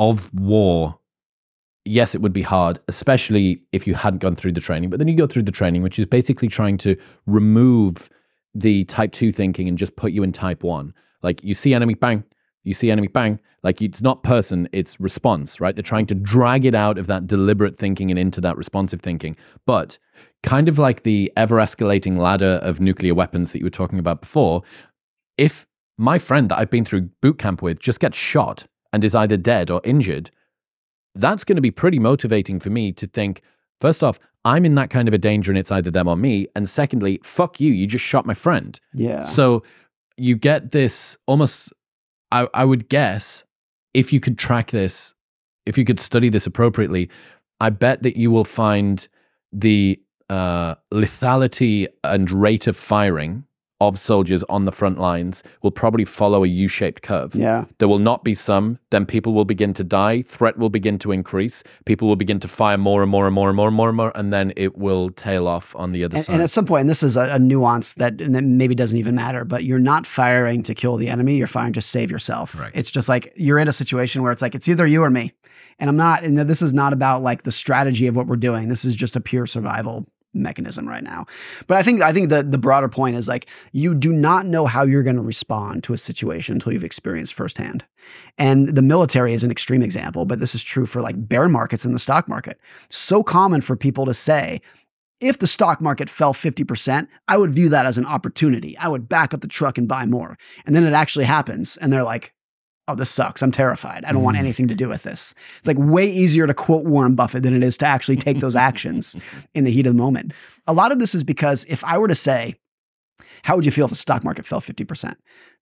of war, yes, it would be hard, especially if you hadn't gone through the training. But then you go through the training, which is basically trying to remove the type two thinking and just put you in type one. Like you see enemy, bang, you see enemy, bang. Like it's not person, it's response, right? They're trying to drag it out of that deliberate thinking and into that responsive thinking. But kind of like the ever escalating ladder of nuclear weapons that you were talking about before, if my friend that I've been through boot camp with just gets shot and is either dead or injured, that's going to be pretty motivating for me to think, first off, I'm in that kind of a danger and it's either them or me. And secondly, fuck you, you just shot my friend. Yeah. So you get this almost, I, I would guess, if you could track this, if you could study this appropriately, I bet that you will find the uh, lethality and rate of firing of soldiers on the front lines will probably follow a U-shaped curve. Yeah. There will not be some, then people will begin to die, threat will begin to increase, people will begin to fire more and more and more and more and more and more, and then it will tail off on the other And, side. and at some point, and this is a, a nuance that, and that maybe doesn't even matter, but you're not firing to kill the enemy. You're firing to save yourself. Right. It's just like you're in a situation where it's like, it's either you or me. And I'm not, and this is not about like the strategy of what we're doing. This is just a pure survival mechanism right now. But I think I think the the broader point is like you do not know how you're going to respond to a situation until you've experienced firsthand. And the military is an extreme example, but this is true for like bear markets in the stock market. So common for people to say, if the stock market fell 50%, I would view that as an opportunity. I would back up the truck and buy more. And then it actually happens and they're like, oh, this sucks. I'm terrified. I don't want Mhm. anything to do with this. It's like way easier to quote Warren Buffett than it is to actually take those [laughs] actions in the heat of the moment. A lot of this is because if I were to say, how would you feel if the stock market fell 50%?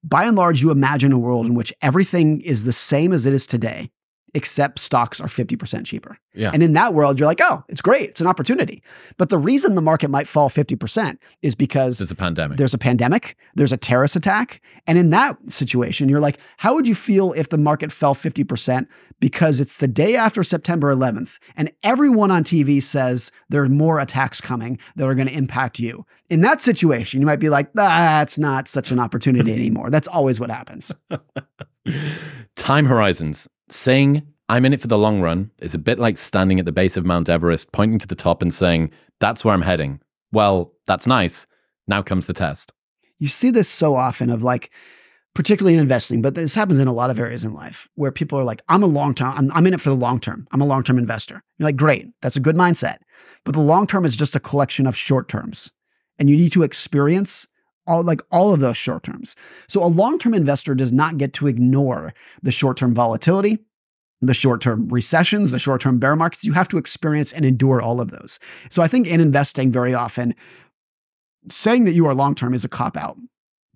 By and large, you imagine a world in which everything is the same as it is today, except stocks are 50% cheaper. Yeah. And in that world, you're like, oh, it's great. It's an opportunity. But the reason the market might fall 50% is because it's a pandemic. there's a pandemic, there's a terrorist attack. And in that situation, you're like, how would you feel if the market fell 50% because it's the day after September 11th and everyone on TV says there are more attacks coming that are going to impact you? In that situation, you might be like, ah, that's not such an opportunity [laughs] anymore. That's always what happens. Time horizons. Saying I'm in it for the long run is a bit like standing at the base of Mount Everest, pointing to the top and saying, That's where I'm heading. Well, that's nice. Now comes the test. You see this so often of like, particularly in investing, but this happens in a lot of areas in life where people are like, I'm a long term, I'm, I'm in it for the long term. I'm a long term investor. You're like, great, that's a good mindset. But the long term is just a collection of short terms. And you need to experience all like all of those short terms. So a long-term investor does not get to ignore the short-term volatility, the short-term recessions, the short-term bear markets. You have to experience and endure all of those. So I think in investing very often, saying that you are long-term is a cop-out.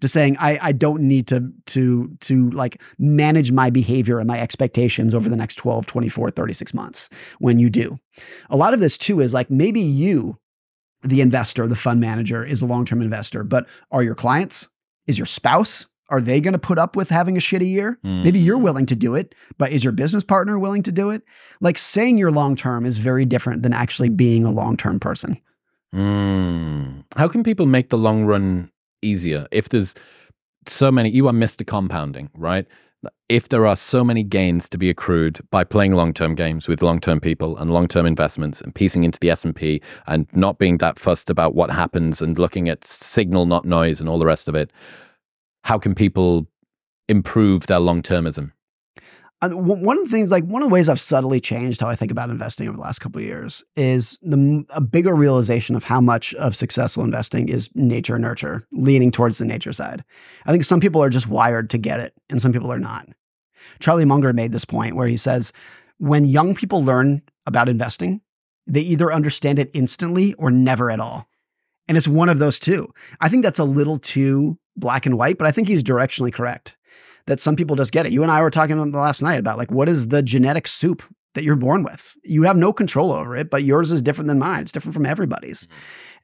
To saying I, I don't need to to to like manage my behavior and my expectations over the next 12, 24, 36 months when you do. A lot of this too is like maybe you the investor, the fund manager, is a long term investor, but are your clients? Is your spouse? Are they going to put up with having a shitty year? Mm. Maybe you're willing to do it, but is your business partner willing to do it? Like saying you're long term is very different than actually being a long term person. Mm. How can people make the long run easier? If there's so many, you are Mr. Compounding, right? If there are so many gains to be accrued by playing long-term games with long-term people and long-term investments and piecing into the S&P and not being that fussed about what happens and looking at signal not noise and all the rest of it, how can people improve their long-termism? One of the things, like one of the ways I've subtly changed how I think about investing over the last couple of years is the a bigger realization of how much of successful investing is nature nurture, leaning towards the nature side. I think some people are just wired to get it, and some people are not. Charlie Munger made this point where he says, when young people learn about investing, they either understand it instantly or never at all. And it's one of those two. I think that's a little too black and white, but I think he's directionally correct that some people just get it. You and I were talking last night about like what is the genetic soup that you're born with? You have no control over it, but yours is different than mine. It's different from everybody's.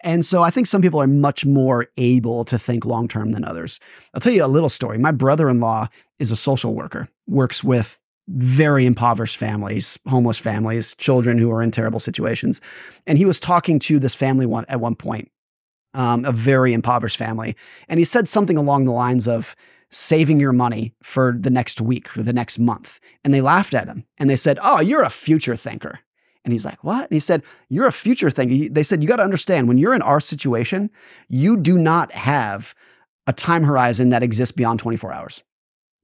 And so I think some people are much more able to think long term than others. I'll tell you a little story. My brother in law is a social worker, works with very impoverished families, homeless families, children who are in terrible situations. And he was talking to this family one, at one point, um, a very impoverished family. And he said something along the lines of, saving your money for the next week or the next month. And they laughed at him and they said, Oh, you're a future thinker. And he's like, What? And he said, You're a future thinker. They said, You got to understand when you're in our situation, you do not have a time horizon that exists beyond 24 hours.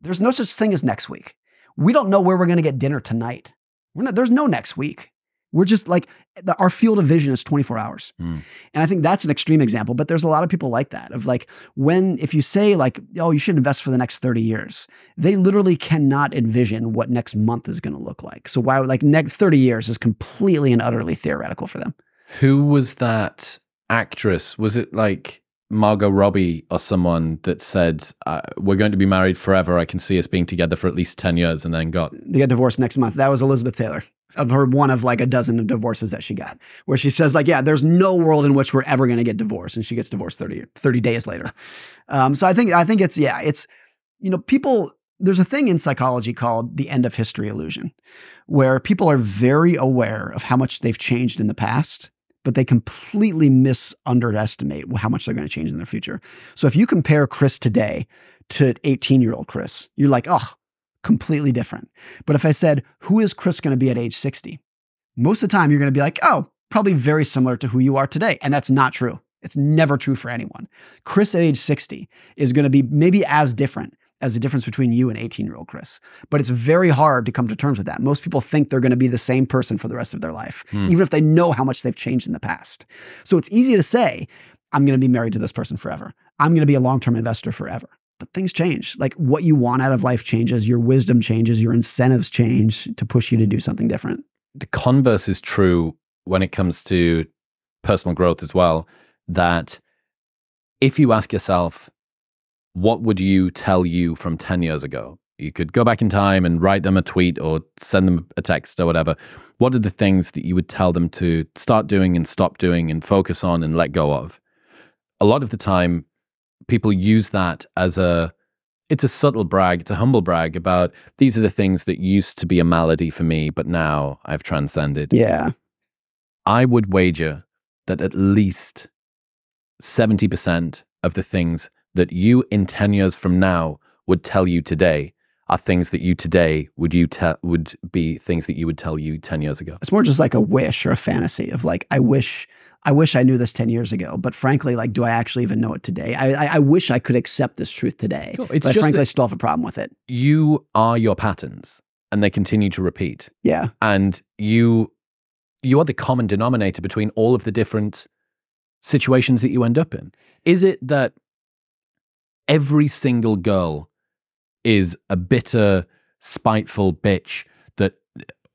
There's no such thing as next week. We don't know where we're going to get dinner tonight. Not, there's no next week. We're just like the, our field of vision is 24 hours. Mm. And I think that's an extreme example, but there's a lot of people like that of like when, if you say like, oh, you should invest for the next 30 years, they literally cannot envision what next month is going to look like. So why like next 30 years is completely and utterly theoretical for them. Who was that actress? Was it like Margot Robbie or someone that said, uh, We're going to be married forever. I can see us being together for at least 10 years and then got. They got divorced next month. That was Elizabeth Taylor of her one of like a dozen of divorces that she got, where she says, like, yeah, there's no world in which we're ever going to get divorced. And she gets divorced 30, 30 days later. Um, so I think, I think it's, yeah, it's, you know, people, there's a thing in psychology called the end of history illusion, where people are very aware of how much they've changed in the past but they completely misunderestimate how much they're going to change in their future. So if you compare Chris today to 18 year old Chris, you're like, oh, completely different. But if I said, who is Chris going to be at age 60? Most of the time, you're going to be like, oh, probably very similar to who you are today. And that's not true. It's never true for anyone. Chris at age 60 is going to be maybe as different as the difference between you and 18 year old Chris. But it's very hard to come to terms with that. Most people think they're going to be the same person for the rest of their life, hmm. even if they know how much they've changed in the past. So it's easy to say, I'm going to be married to this person forever. I'm going to be a long term investor forever. But things change. Like what you want out of life changes, your wisdom changes, your incentives change to push you to do something different. The converse is true when it comes to personal growth as well. That if you ask yourself, what would you tell you from 10 years ago? You could go back in time and write them a tweet or send them a text or whatever. What are the things that you would tell them to start doing and stop doing and focus on and let go of? A lot of the time, people use that as a it's a subtle brag, it's a humble brag about these are the things that used to be a malady for me, but now I've transcended. Yeah. I would wager that at least 70% of the things that you in 10 years from now would tell you today are things that you today would you tell would be things that you would tell you 10 years ago it's more just like a wish or a fantasy of like i wish i wish i knew this 10 years ago but frankly like do i actually even know it today? I i, I wish i could accept this truth today cool. it's but frankly i still have a problem with it. you are your patterns and they continue to repeat. Yeah. And you you are the common denominator between all of the different situations that you end up in. Is it that every single girl is a bitter, spiteful bitch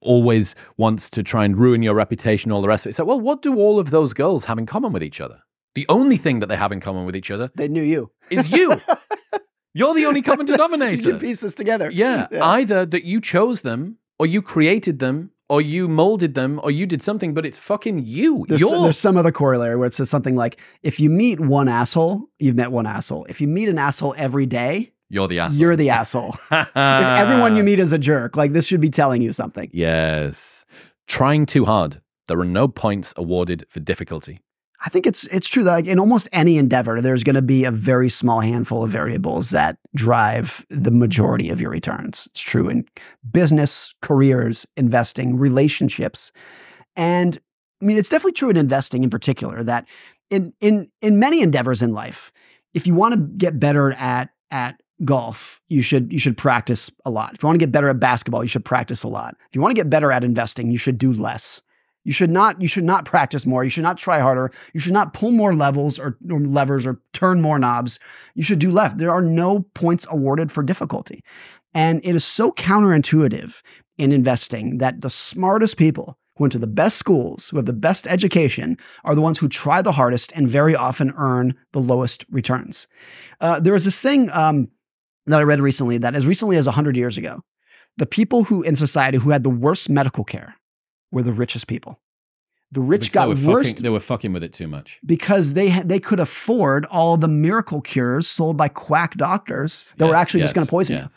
always wants to try and ruin your reputation, all the rest of it. So, well, what do all of those girls have in common with each other? The only thing that they have in common with each other they knew you is you. [laughs] You're the only common [laughs] denominator. you piece this together. Yeah. yeah. Either that you chose them or you created them or you molded them or you did something, but it's fucking you. There's, there's, some other corollary where it says something like if you meet one asshole, you've met one asshole. If you meet an asshole every day, you're the asshole. You're the asshole. [laughs] if everyone you meet is a jerk, like this should be telling you something. Yes. Trying too hard. There are no points awarded for difficulty. I think it's it's true that like in almost any endeavor, there's going to be a very small handful of variables that drive the majority of your returns. It's true in business, careers, investing, relationships, and I mean it's definitely true in investing in particular that in in in many endeavors in life, if you want to get better at at golf, you should you should practice a lot. If you want to get better at basketball, you should practice a lot. If you want to get better at investing, you should do less. You should not you should not practice more. You should not try harder. You should not pull more levels or, or levers or turn more knobs. You should do left. There are no points awarded for difficulty. And it is so counterintuitive in investing that the smartest people who went to the best schools, who have the best education, are the ones who try the hardest and very often earn the lowest returns. Uh, this thing um, that I read recently that as recently as 100 years ago, the people who in society who had the worst medical care were the richest people. The rich got they worse. Fucking, they were fucking with it too much because they they could afford all the miracle cures sold by quack doctors that yes, were actually yes, just going to poison yeah. you.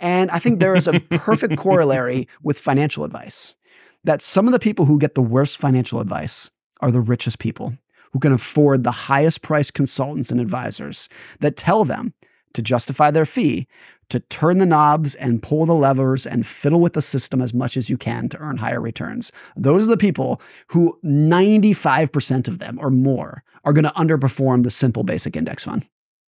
And I think there is a perfect [laughs] corollary with financial advice. That some of the people who get the worst financial advice are the richest people who can afford the highest priced consultants and advisors that tell them to justify their fee to turn the knobs and pull the levers and fiddle with the system as much as you can to earn higher returns. Those are the people who 95% of them or more are going to underperform the simple basic index fund.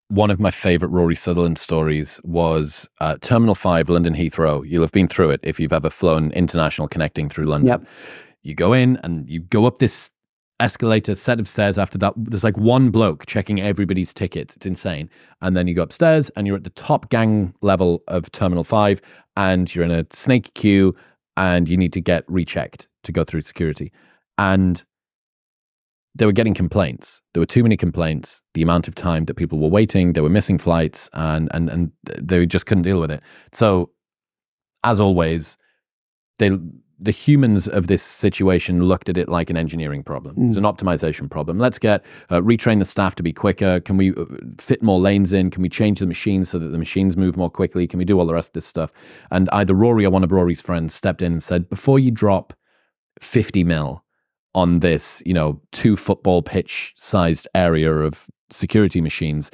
One of my favorite Rory Sutherland stories was uh, Terminal 5, London Heathrow. You'll have been through it if you've ever flown international connecting through London. Yep. You go in and you go up this escalator, set of stairs after that. There's like one bloke checking everybody's tickets. It's insane. And then you go upstairs and you're at the top gang level of Terminal 5 and you're in a snake queue and you need to get rechecked to go through security. And they were getting complaints. There were too many complaints. The amount of time that people were waiting, they were missing flights, and and and they just couldn't deal with it. So, as always, they the humans of this situation looked at it like an engineering problem. Mm. It's an optimization problem. Let's get uh, retrain the staff to be quicker. Can we uh, fit more lanes in? Can we change the machines so that the machines move more quickly? Can we do all the rest of this stuff? And either Rory or one of Rory's friends stepped in and said, before you drop 50 mil on this, you know, two football pitch sized area of security machines,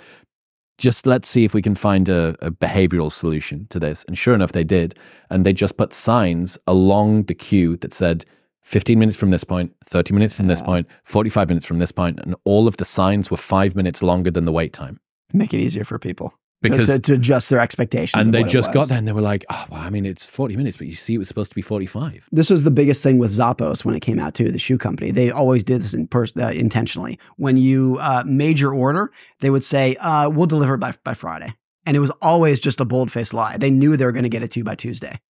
just let's see if we can find a, a, behavioral solution to this. And sure enough, they did. And they just put signs along the queue that said 15 minutes from this point, 30 minutes from this point, 45 minutes from this point, And all of the signs were five minutes longer than the wait time. Make it easier for people because to, to, adjust their expectations. And they just got there and they were like, oh, well, I mean, it's 40 minutes, but you see, it was supposed to be 45. This was the biggest thing with Zappos when it came out, too, the shoe company. They always did this in pers- uh, intentionally. When you uh, made your order, they would say, uh, we'll deliver it by, by Friday. And it was always just a bold faced lie. They knew they were going to get it to you by Tuesday.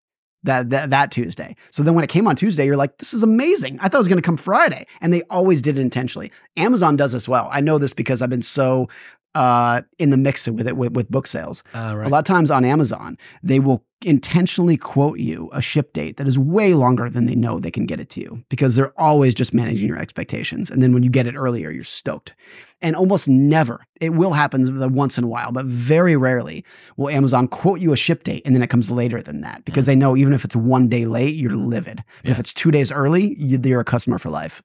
That, that that Tuesday. So then when it came on Tuesday, you're like, this is amazing. I thought it was going to come Friday. And they always did it intentionally. Amazon does this well. I know this because I've been so uh, in the mix with it with, with book sales. Uh, right. A lot of times on Amazon, they will intentionally quote you a ship date that is way longer than they know they can get it to you because they're always just managing your expectations. And then when you get it earlier, you're stoked. And almost never, it will happen once in a while, but very rarely will Amazon quote you a ship date and then it comes later than that because they know even if it's one day late, you're livid. If it's two days early, you're a customer for life.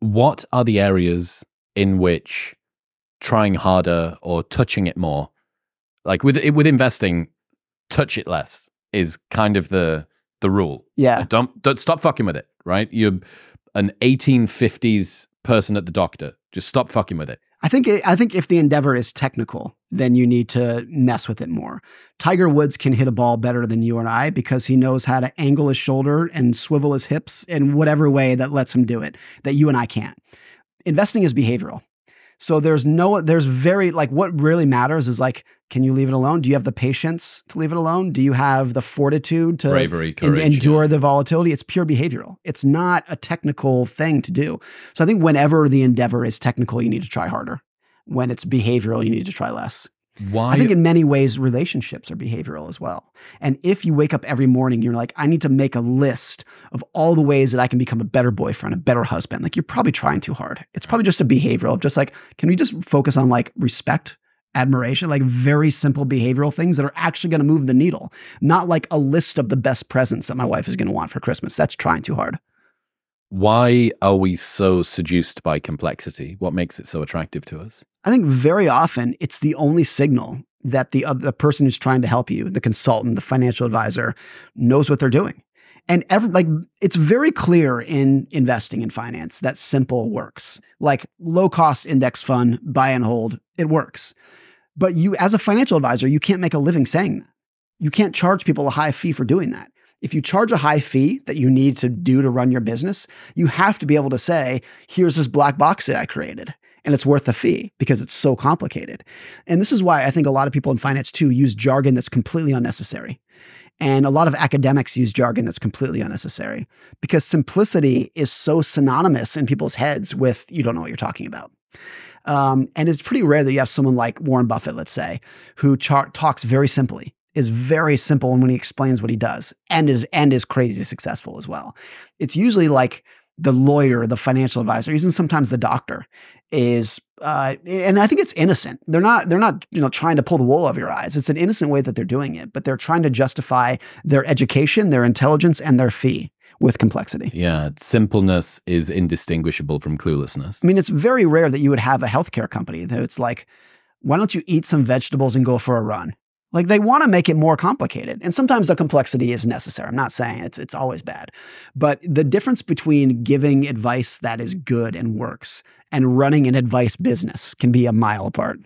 What are the areas in which trying harder or touching it more. Like with with investing, touch it less is kind of the the rule. Yeah. Don't don't stop fucking with it, right? You're an 1850s person at the doctor. Just stop fucking with it. I think it, I think if the endeavor is technical, then you need to mess with it more. Tiger Woods can hit a ball better than you and I because he knows how to angle his shoulder and swivel his hips in whatever way that lets him do it that you and I can't. Investing is behavioral. So there's no, there's very, like, what really matters is like, can you leave it alone? Do you have the patience to leave it alone? Do you have the fortitude to Bravery, courage, endure yeah. the volatility? It's pure behavioral. It's not a technical thing to do. So I think whenever the endeavor is technical, you need to try harder. When it's behavioral, you need to try less. Why? I think in many ways, relationships are behavioral as well. And if you wake up every morning, you're like, I need to make a list of all the ways that I can become a better boyfriend, a better husband. Like you're probably trying too hard. It's probably just a behavioral, of just like, can we just focus on like respect? admiration, like very simple behavioral things that are actually going to move the needle, not like a list of the best presents that my wife is going to want for Christmas. That's trying too hard. Why are we so seduced by complexity? What makes it so attractive to us? I think very often it's the only signal that the, uh, the person who's trying to help you, the consultant, the financial advisor, knows what they're doing. And every, like it's very clear in investing in finance that simple works. Like low cost index fund, buy and hold, it works. But you, as a financial advisor, you can't make a living saying that. You can't charge people a high fee for doing that. If you charge a high fee that you need to do to run your business, you have to be able to say, here's this black box that I created and it's worth the fee because it's so complicated. And this is why I think a lot of people in finance too use jargon that's completely unnecessary. And a lot of academics use jargon that's completely unnecessary because simplicity is so synonymous in people's heads with you don't know what you're talking about. Um, and it's pretty rare that you have someone like Warren Buffett, let's say, who char- talks very simply, is very simple and when he explains what he does, and is and is crazy successful as well. It's usually like the lawyer, the financial advisor, even sometimes the doctor is uh, and I think it's innocent. They're not they're not you know trying to pull the wool over your eyes. It's an innocent way that they're doing it, but they're trying to justify their education, their intelligence, and their fee with complexity. Yeah, simpleness is indistinguishable from cluelessness. I mean, it's very rare that you would have a healthcare company that it's like, why don't you eat some vegetables and go for a run? Like they want to make it more complicated. And sometimes the complexity is necessary. I'm not saying it's it's always bad. But the difference between giving advice that is good and works and running an advice business can be a mile apart.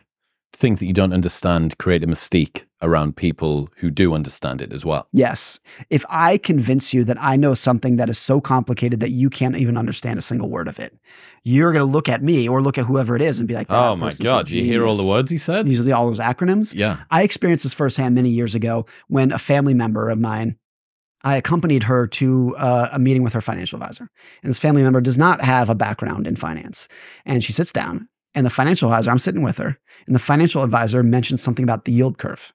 Things that you don't understand create a mystique around people who do understand it as well. Yes. If I convince you that I know something that is so complicated that you can't even understand a single word of it, you're going to look at me or look at whoever it is and be like, "Oh my god, you hear all the words he said?" Usually all those acronyms. Yeah. I experienced this firsthand many years ago when a family member of mine I accompanied her to uh, a meeting with her financial advisor. And this family member does not have a background in finance. And she sits down, and the financial advisor, I'm sitting with her, and the financial advisor mentions something about the yield curve.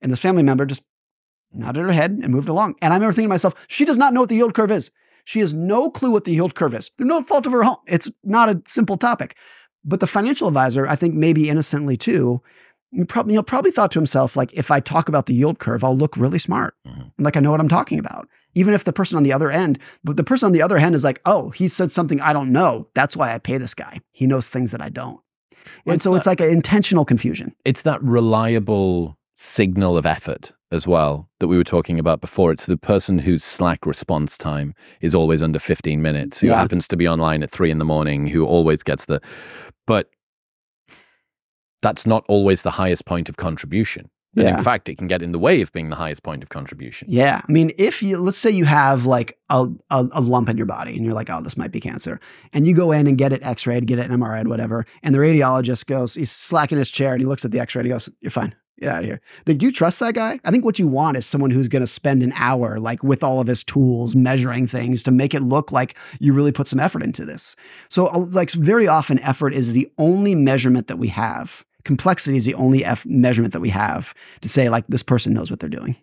And this family member just nodded her head and moved along. And I remember thinking to myself, she does not know what the yield curve is. She has no clue what the yield curve is. Through no fault of her own. It's not a simple topic. But the financial advisor, I think maybe innocently too, probably you know probably thought to himself like if I talk about the yield curve, I'll look really smart, mm-hmm. like I know what I'm talking about. Even if the person on the other end, but the person on the other end is like, oh, he said something I don't know. That's why I pay this guy. He knows things that I don't. Well, and so that, it's like an intentional confusion. It's that reliable signal of effort as well that we were talking about before. It's the person whose Slack response time is always under 15 minutes, who yeah. happens to be online at three in the morning, who always gets the. But that's not always the highest point of contribution. And yeah. in fact, it can get in the way of being the highest point of contribution. Yeah. I mean, if you, let's say you have like a, a, a, lump in your body and you're like, oh, this might be cancer. And you go in and get it x rayed, get it MRI, whatever. And the radiologist goes, he's slacking his chair and he looks at the x ray and he goes, you're fine. Get out of here. Like, do you trust that guy? I think what you want is someone who's going to spend an hour, like with all of his tools, measuring things to make it look like you really put some effort into this. So, uh, like, very often, effort is the only measurement that we have complexity is the only F measurement that we have to say, like, this person knows what they're doing.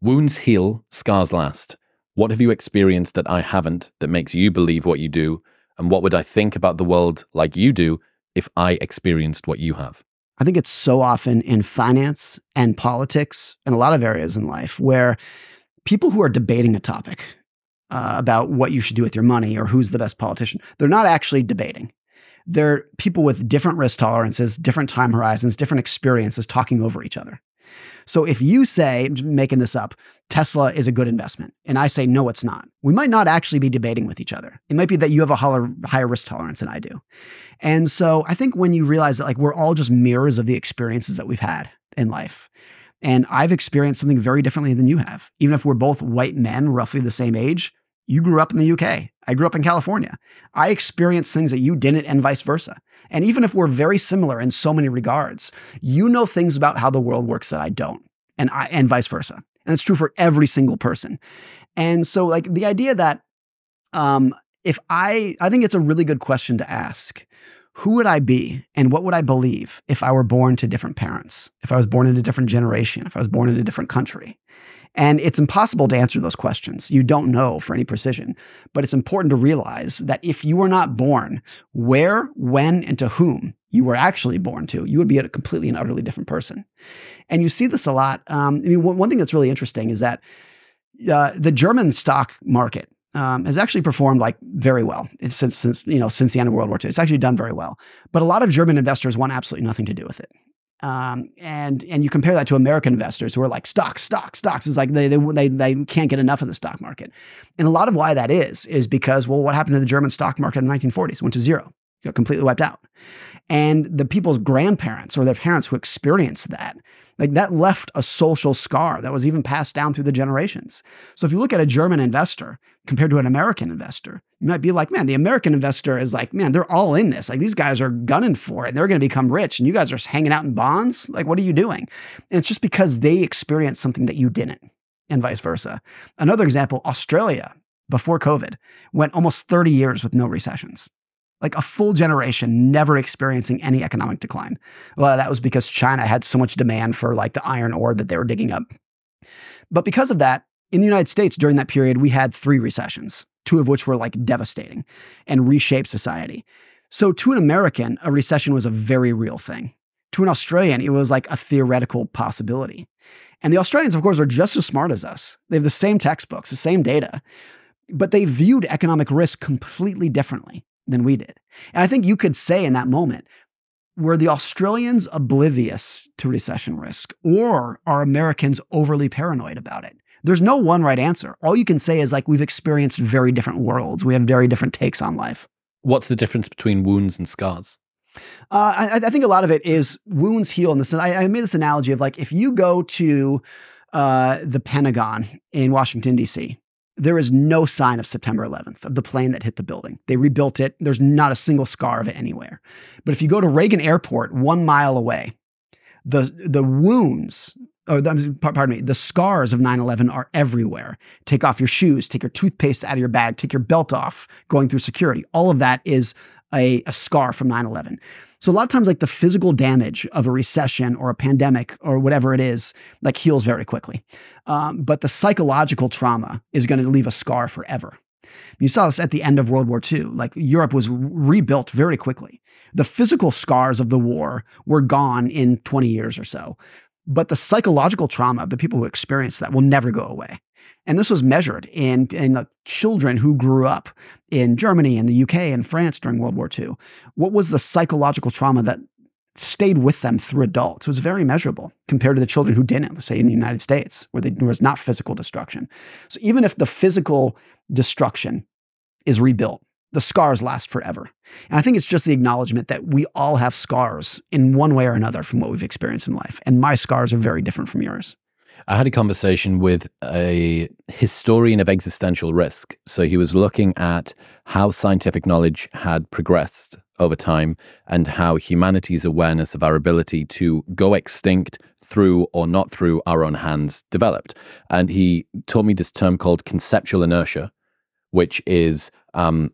Wounds heal, scars last. What have you experienced that I haven't that makes you believe what you do? And what would I think about the world like you do if I experienced what you have? I think it's so often in finance and politics and a lot of areas in life where people who are debating a topic uh, about what you should do with your money or who's the best politician, they're not actually debating they're people with different risk tolerances, different time horizons, different experiences talking over each other. So if you say, making this up, Tesla is a good investment, and I say, no, it's not, we might not actually be debating with each other. It might be that you have a higher, higher risk tolerance than I do. And so I think when you realize that like we're all just mirrors of the experiences that we've had in life. And I've experienced something very differently than you have. Even if we're both white men, roughly the same age, you grew up in the UK. I grew up in California. I experienced things that you didn't, and vice versa. And even if we're very similar in so many regards, you know things about how the world works that I don't, and I and vice versa. And it's true for every single person. And so, like the idea that um, if I, I think it's a really good question to ask. Who would I be and what would I believe if I were born to different parents? If I was born in a different generation? If I was born in a different country? And it's impossible to answer those questions. You don't know for any precision. But it's important to realize that if you were not born where, when, and to whom you were actually born to, you would be a completely and utterly different person. And you see this a lot. Um, I mean, one, thing that's really interesting is that uh, the German stock market um, has actually performed like very well since, since you know since the end of World War II. It's actually done very well. But a lot of German investors want absolutely nothing to do with it. Um, and and you compare that to American investors who are like stocks, stocks, stocks. It's like they, they they they can't get enough of the stock market. And a lot of why that is is because well, what happened to the German stock market in the 1940s? Went to zero, got completely wiped out. And the people's grandparents or their parents who experienced that like that left a social scar that was even passed down through the generations. So if you look at a German investor compared to an American investor, you might be like, man, the American investor is like, man, they're all in this. Like these guys are gunning for it. And they're going to become rich. And you guys are just hanging out in bonds. Like, what are you doing? And it's just because they experienced something that you didn't, and vice versa. Another example Australia before COVID went almost 30 years with no recessions like a full generation never experiencing any economic decline. A lot of that was because China had so much demand for like the iron ore that they were digging up. But because of that, in the United States during that period, we had three recessions, two of which were like devastating and reshaped society. So to an American, a recession was a very real thing. To an Australian, it was like a theoretical possibility. And the Australians, of course, are just as smart as us. They have the same textbooks, the same data, but they viewed economic risk completely differently than we did. And I think you could say in that moment, were the Australians oblivious to recession risk or are Americans overly paranoid about it? There's no one right answer. All you can say is like we've experienced very different worlds. We have very different takes on life. What's the difference between wounds and scars? Uh, I, I, think a lot of it is wounds heal. In this, I, I made this analogy of like if you go to uh, the Pentagon in Washington D.C there is no sign of September 11th, of the plane that hit the building. They rebuilt it. There's not a single scar of it anywhere. But if you go to Reagan Airport, one mile away, the, the wounds oh, pardon me, the scars of 9 11 are everywhere. Take off your shoes, take your toothpaste out of your bag, take your belt off going through security. All of that is a, a scar from 9 11. So a lot of times, like the physical damage of a recession or a pandemic or whatever it is, like heals very quickly. Um, but the psychological trauma is going to leave a scar forever. You saw this at the end of World War II. Like Europe was rebuilt very quickly. The physical scars of the war were gone in 20 years or so. But the psychological trauma of the people who experienced that will never go away. And this was measured in, in the children who grew up in Germany and the UK and France during World War II. What was the psychological trauma that stayed with them through adults? It was very measurable compared to the children who didn't, let's say in the United States, where there was not physical destruction. So even if the physical destruction is rebuilt, the scars last forever. And I think it's just the acknowledgement that we all have scars in one way or another from what we've experienced in life. And my scars are very different from yours. I had a conversation with a historian of existential risk. So he was looking at how scientific knowledge had progressed over time and how humanity's awareness of our ability to go extinct through or not through our own hands developed. And he taught me this term called conceptual inertia, which is um,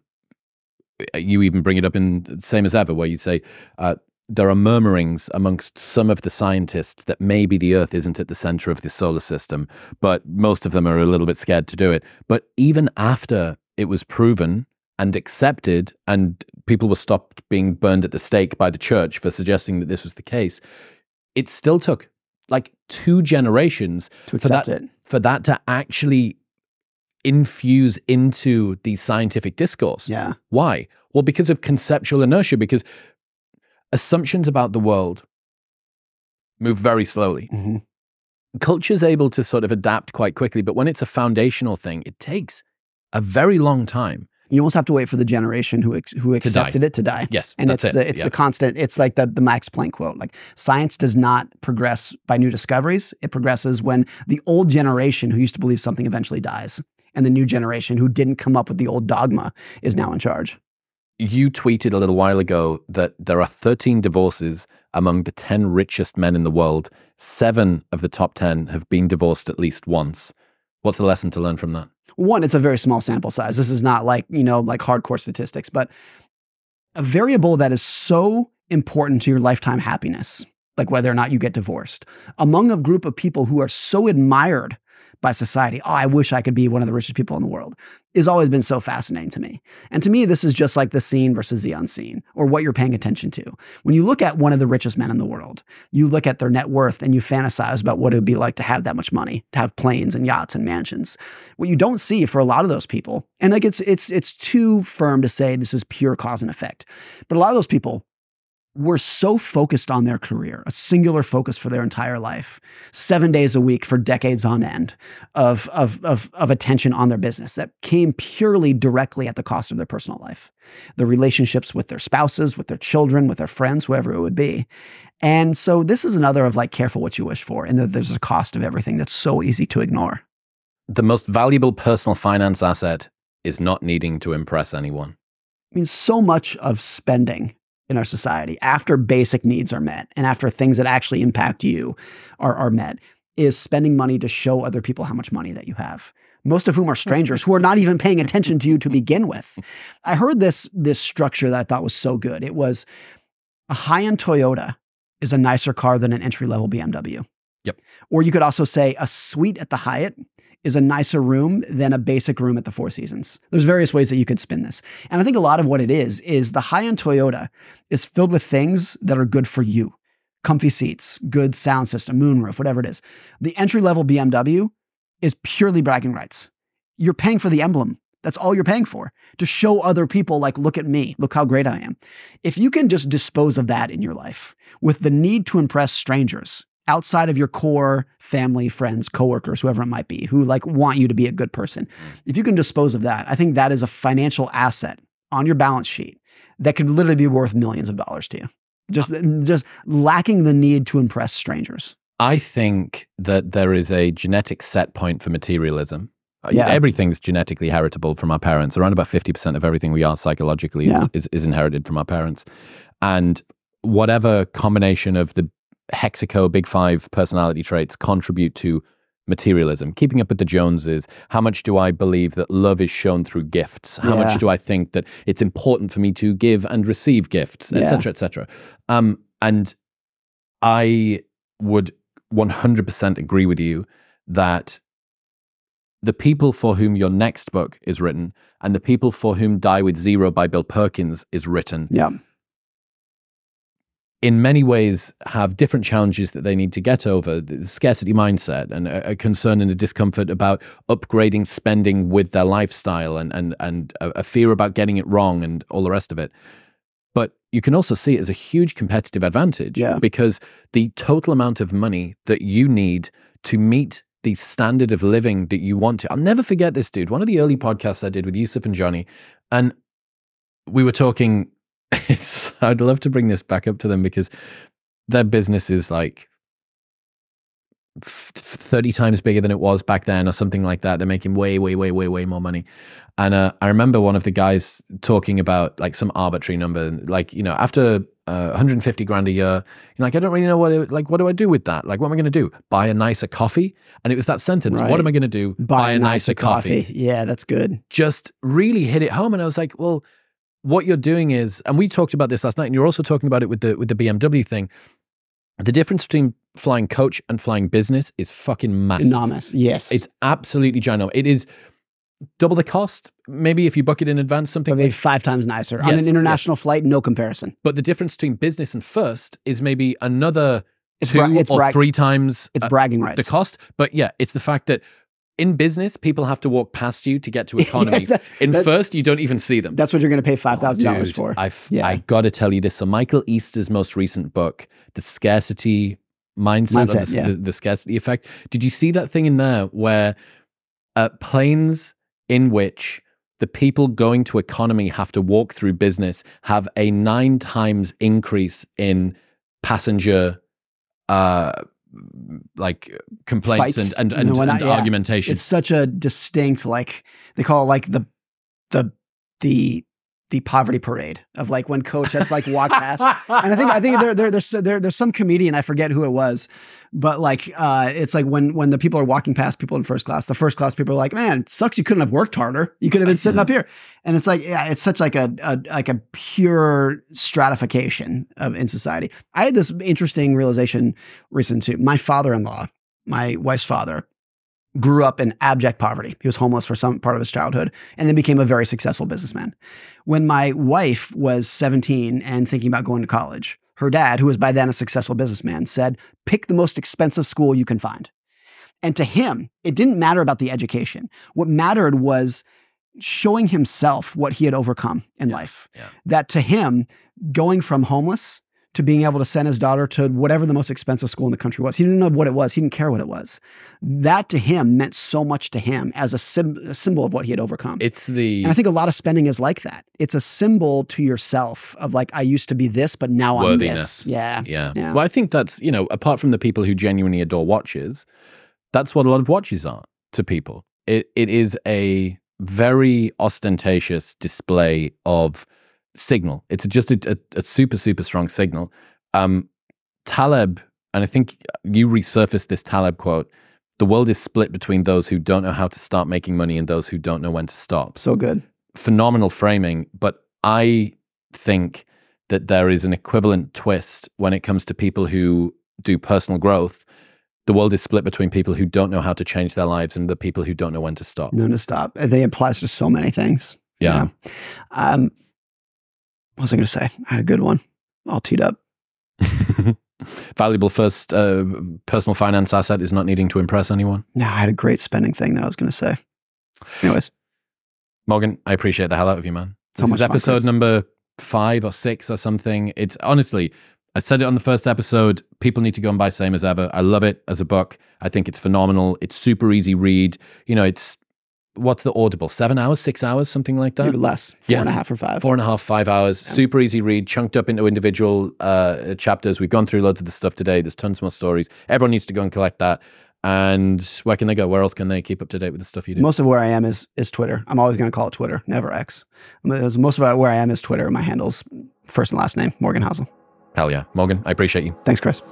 you even bring it up in same as ever, where you say uh, there are murmurings amongst some of the scientists that maybe the Earth isn't at the center of the solar system, but most of them are a little bit scared to do it. But even after it was proven and accepted, and people were stopped being burned at the stake by the church for suggesting that this was the case, it still took like two generations to accept for that, it. for that to actually infuse into the scientific discourse. Yeah. Why? Well, because of conceptual inertia, because assumptions about the world move very slowly. Mm-hmm. Culture's able to sort of adapt quite quickly, but when it's a foundational thing, it takes a very long time. You almost have to wait for the generation who ex- who accepted it to die. Yes, and it's it. the it's yeah. the constant. It's like the the Max Planck quote: like science does not progress by new discoveries. It progresses when the old generation who used to believe something eventually dies, and the new generation who didn't come up with the old dogma is now in charge you tweeted a little while ago that there are 13 divorces among the 10 richest men in the world. Seven of the top 10 have been divorced at least once. What's the lesson to learn from that? One, it's a very small sample size. This is not like, you know, like hardcore statistics, but a variable that is so important to your lifetime happiness, like whether or not you get divorced, among a group of people who are so admired by society. Oh, I wish I could be one of the richest people in the world has always been so fascinating to me. And to me, this is just like the seen versus the unseen or what you're paying attention to. When you look at one of the richest men in the world, you look at their net worth and you fantasize about what it would be like to have that much money, to have planes and yachts and mansions. What you don't see for a lot of those people, and like it's it's it's too firm to say this is pure cause and effect. But a lot of those people were so focused on their career, a singular focus for their entire life, seven days a week for decades on end of, of, of, of, attention on their business that came purely directly at the cost of their personal life, the relationships with their spouses, with their children, with their friends, whoever it would be. And so this is another of like careful what you wish for, and that there's a cost of everything that's so easy to ignore. The most valuable personal finance asset is not needing to impress anyone. I mean, so much of spending in our society after basic needs are met and after things that actually impact you are, are met is spending money to show other people how much money that you have most of whom are strangers who are not even paying attention to you to begin with. [laughs] I heard this this structure that i thought was so good. It was a high-end toyota is a nicer car than an entry-level bmw yep. Or you could also say a suite at the hyatt is a nicer room than a basic room at the Four Seasons. There's various ways that you could spin this. And I think a lot of what it is is the high-end Toyota is filled with things that are good for you. Comfy seats, good sound system, moonroof, whatever it is. The entry-level BMW is purely bragging rights. You're paying for the emblem. That's all you're paying for to show other people, like, look at me, look how great I am. If you can just dispose of that in your life with the need to impress strangers, outside of your core family, friends, coworkers, whoever it might be, who like want you to be a good person. If you can dispose of that, I think that is a financial asset on your balance sheet that could literally be worth millions of dollars to you. Just just lacking the need to impress strangers. I think that there is a genetic set point for materialism. Uh, yeah. Everything's genetically heritable from our parents. Around about 50% of everything we are psychologically yeah. is, is, is inherited from our parents. And whatever combination of the Hexaco Big Five personality traits contribute to materialism, keeping up with the Joneses. How much do I believe that love is shown through gifts? How Yeah. much do I think that it's important for me to give and receive gifts, etc., etc. Um, and I would 100% agree with you that the people for whom your next book is written and the people for whom Die with Zero by Bill Perkins is written Yeah. In many ways have different challenges that they need to get over the scarcity mindset and a, a concern and a discomfort about upgrading spending with their lifestyle and and and a, a fear about getting it wrong and all the rest of it but you can also see it as a huge competitive advantage Yeah. because the total amount of money that you need to meet the standard of living that you want to. I'll never forget this, dude. One of the early podcasts I did with Yusuf and Johnny, and we were talking. It's, I'd love to bring this back up to them because their business is like f- 30 times bigger than it was back then or something like that. They're making way, way, way, way, way more money. And uh, I remember one of the guys talking about like some arbitrary number, like, you know, after uh, 150 grand a year, you're like, I don't really know what, it, like, what do I do with that? Like, what am I going to do? Buy a nicer coffee? And it was that sentence. Right. What am I going to do? Buy, a nicer coffee. Yeah, that's good. just really hit it home. And I was like, well, what you're doing is, and we talked about this last night, and you're also talking about it with the with the BMW thing. The difference between flying coach and flying business is fucking massive. Enormous. Yes. It's absolutely ginormous. It is double the cost. Maybe if you book it in advance, something. maybe like- five times nicer. On an international flight, no comparison. but the difference between business and first is maybe another It's two bra- or three times It's uh, bragging rights. the cost. But yeah, it's the fact that in business, people have to walk past you to get to [laughs] economy. Yes, that's- in that's- first, you don't even see them. That's what you're going to pay five thousand dollars for. I, f- Yeah. I got to tell you this. So, Michael Easter's most recent book, The Scarcity Mindset, Mindset, the, yeah. the, the Scarcity Effect, did you see that thing in there where uh, planes in which the people going to economy have to walk through business have a nine times increase in passenger uh like complaints Fights. and and, and, No, and Yeah. argumentation it's such a distinct like they call it like the the the the poverty parade of like when coach has like walk past and I think I think there, there there's there, there's some comedian I forget who it was, but like uh, it's like when when the people are walking past people in first class, the first class people are like, man, sucks you couldn't have worked harder. You could have been sitting up here, and it's like yeah, it's such like a, a like a pure stratification of in society. I had this interesting realization recent too. My father-in-law, my wife's father, grew up in abject poverty. He was homeless for some part of his childhood and then became a very successful businessman. When my wife was 17 and thinking about going to college, her dad, who was by then a successful businessman, said, pick the most expensive school you can find. And to him, it didn't matter about the education. What mattered was showing himself what he had overcome in life. yeah. That to him, going from homeless to being able to send his daughter to whatever the most expensive school in the country was. He didn't know what it was. He didn't care what it was. That to him meant so much to him as a, sim- a symbol of what he had overcome. it's the and I think a lot of spending is like that. It's a symbol to yourself of like, I used to be this, but now I'm this. Yeah. Yeah. Yeah. Well, I think that's, you know, apart from the people who genuinely adore watches, that's what a lot of watches are to people. It it is a very ostentatious display of signal. It's just a, a, a super, super strong signal. Um, Taleb, and I think you resurfaced this Taleb quote the world is split between those who don't know how to start making money and those who don't know when to stop So good. phenomenal framing, but I think that there is an equivalent twist when it comes to people who do personal growth. The world is split between people who don't know how to change their lives and the people who don't know when to stop. No to stop. They applies to so many things. Yeah. Um, what was I going to say? I had a good one. All teed up. [laughs] Valuable first uh, personal finance asset is not needing to impress anyone. No, I had a great spending thing that I was going to say. Anyways, Morgan, I appreciate the hell out of you, man. So This much is episode Chris. number five or six or something. It's honestly, I said it on the first episode. People need to go and buy Same as Ever. I love it as a book. I think it's phenomenal. It's super easy read. You know, it's what's the audible? Seven hours, six hours, something like that. maybe less. Four Yeah. and a half or five. Four and a half, five hours. Super easy read, chunked up into individual uh, chapters. We've gone through loads of the stuff today. There's tons more stories. Everyone needs to go and collect that. And where can they go? Where else can they keep up to date with the stuff you do? Most of where I am is is Twitter. I'm always going to call it Twitter, never X. Most of where I am is Twitter. My handle's first and last name, Morgan Housel. Hell yeah. Morgan, I appreciate you. Thanks, Chris.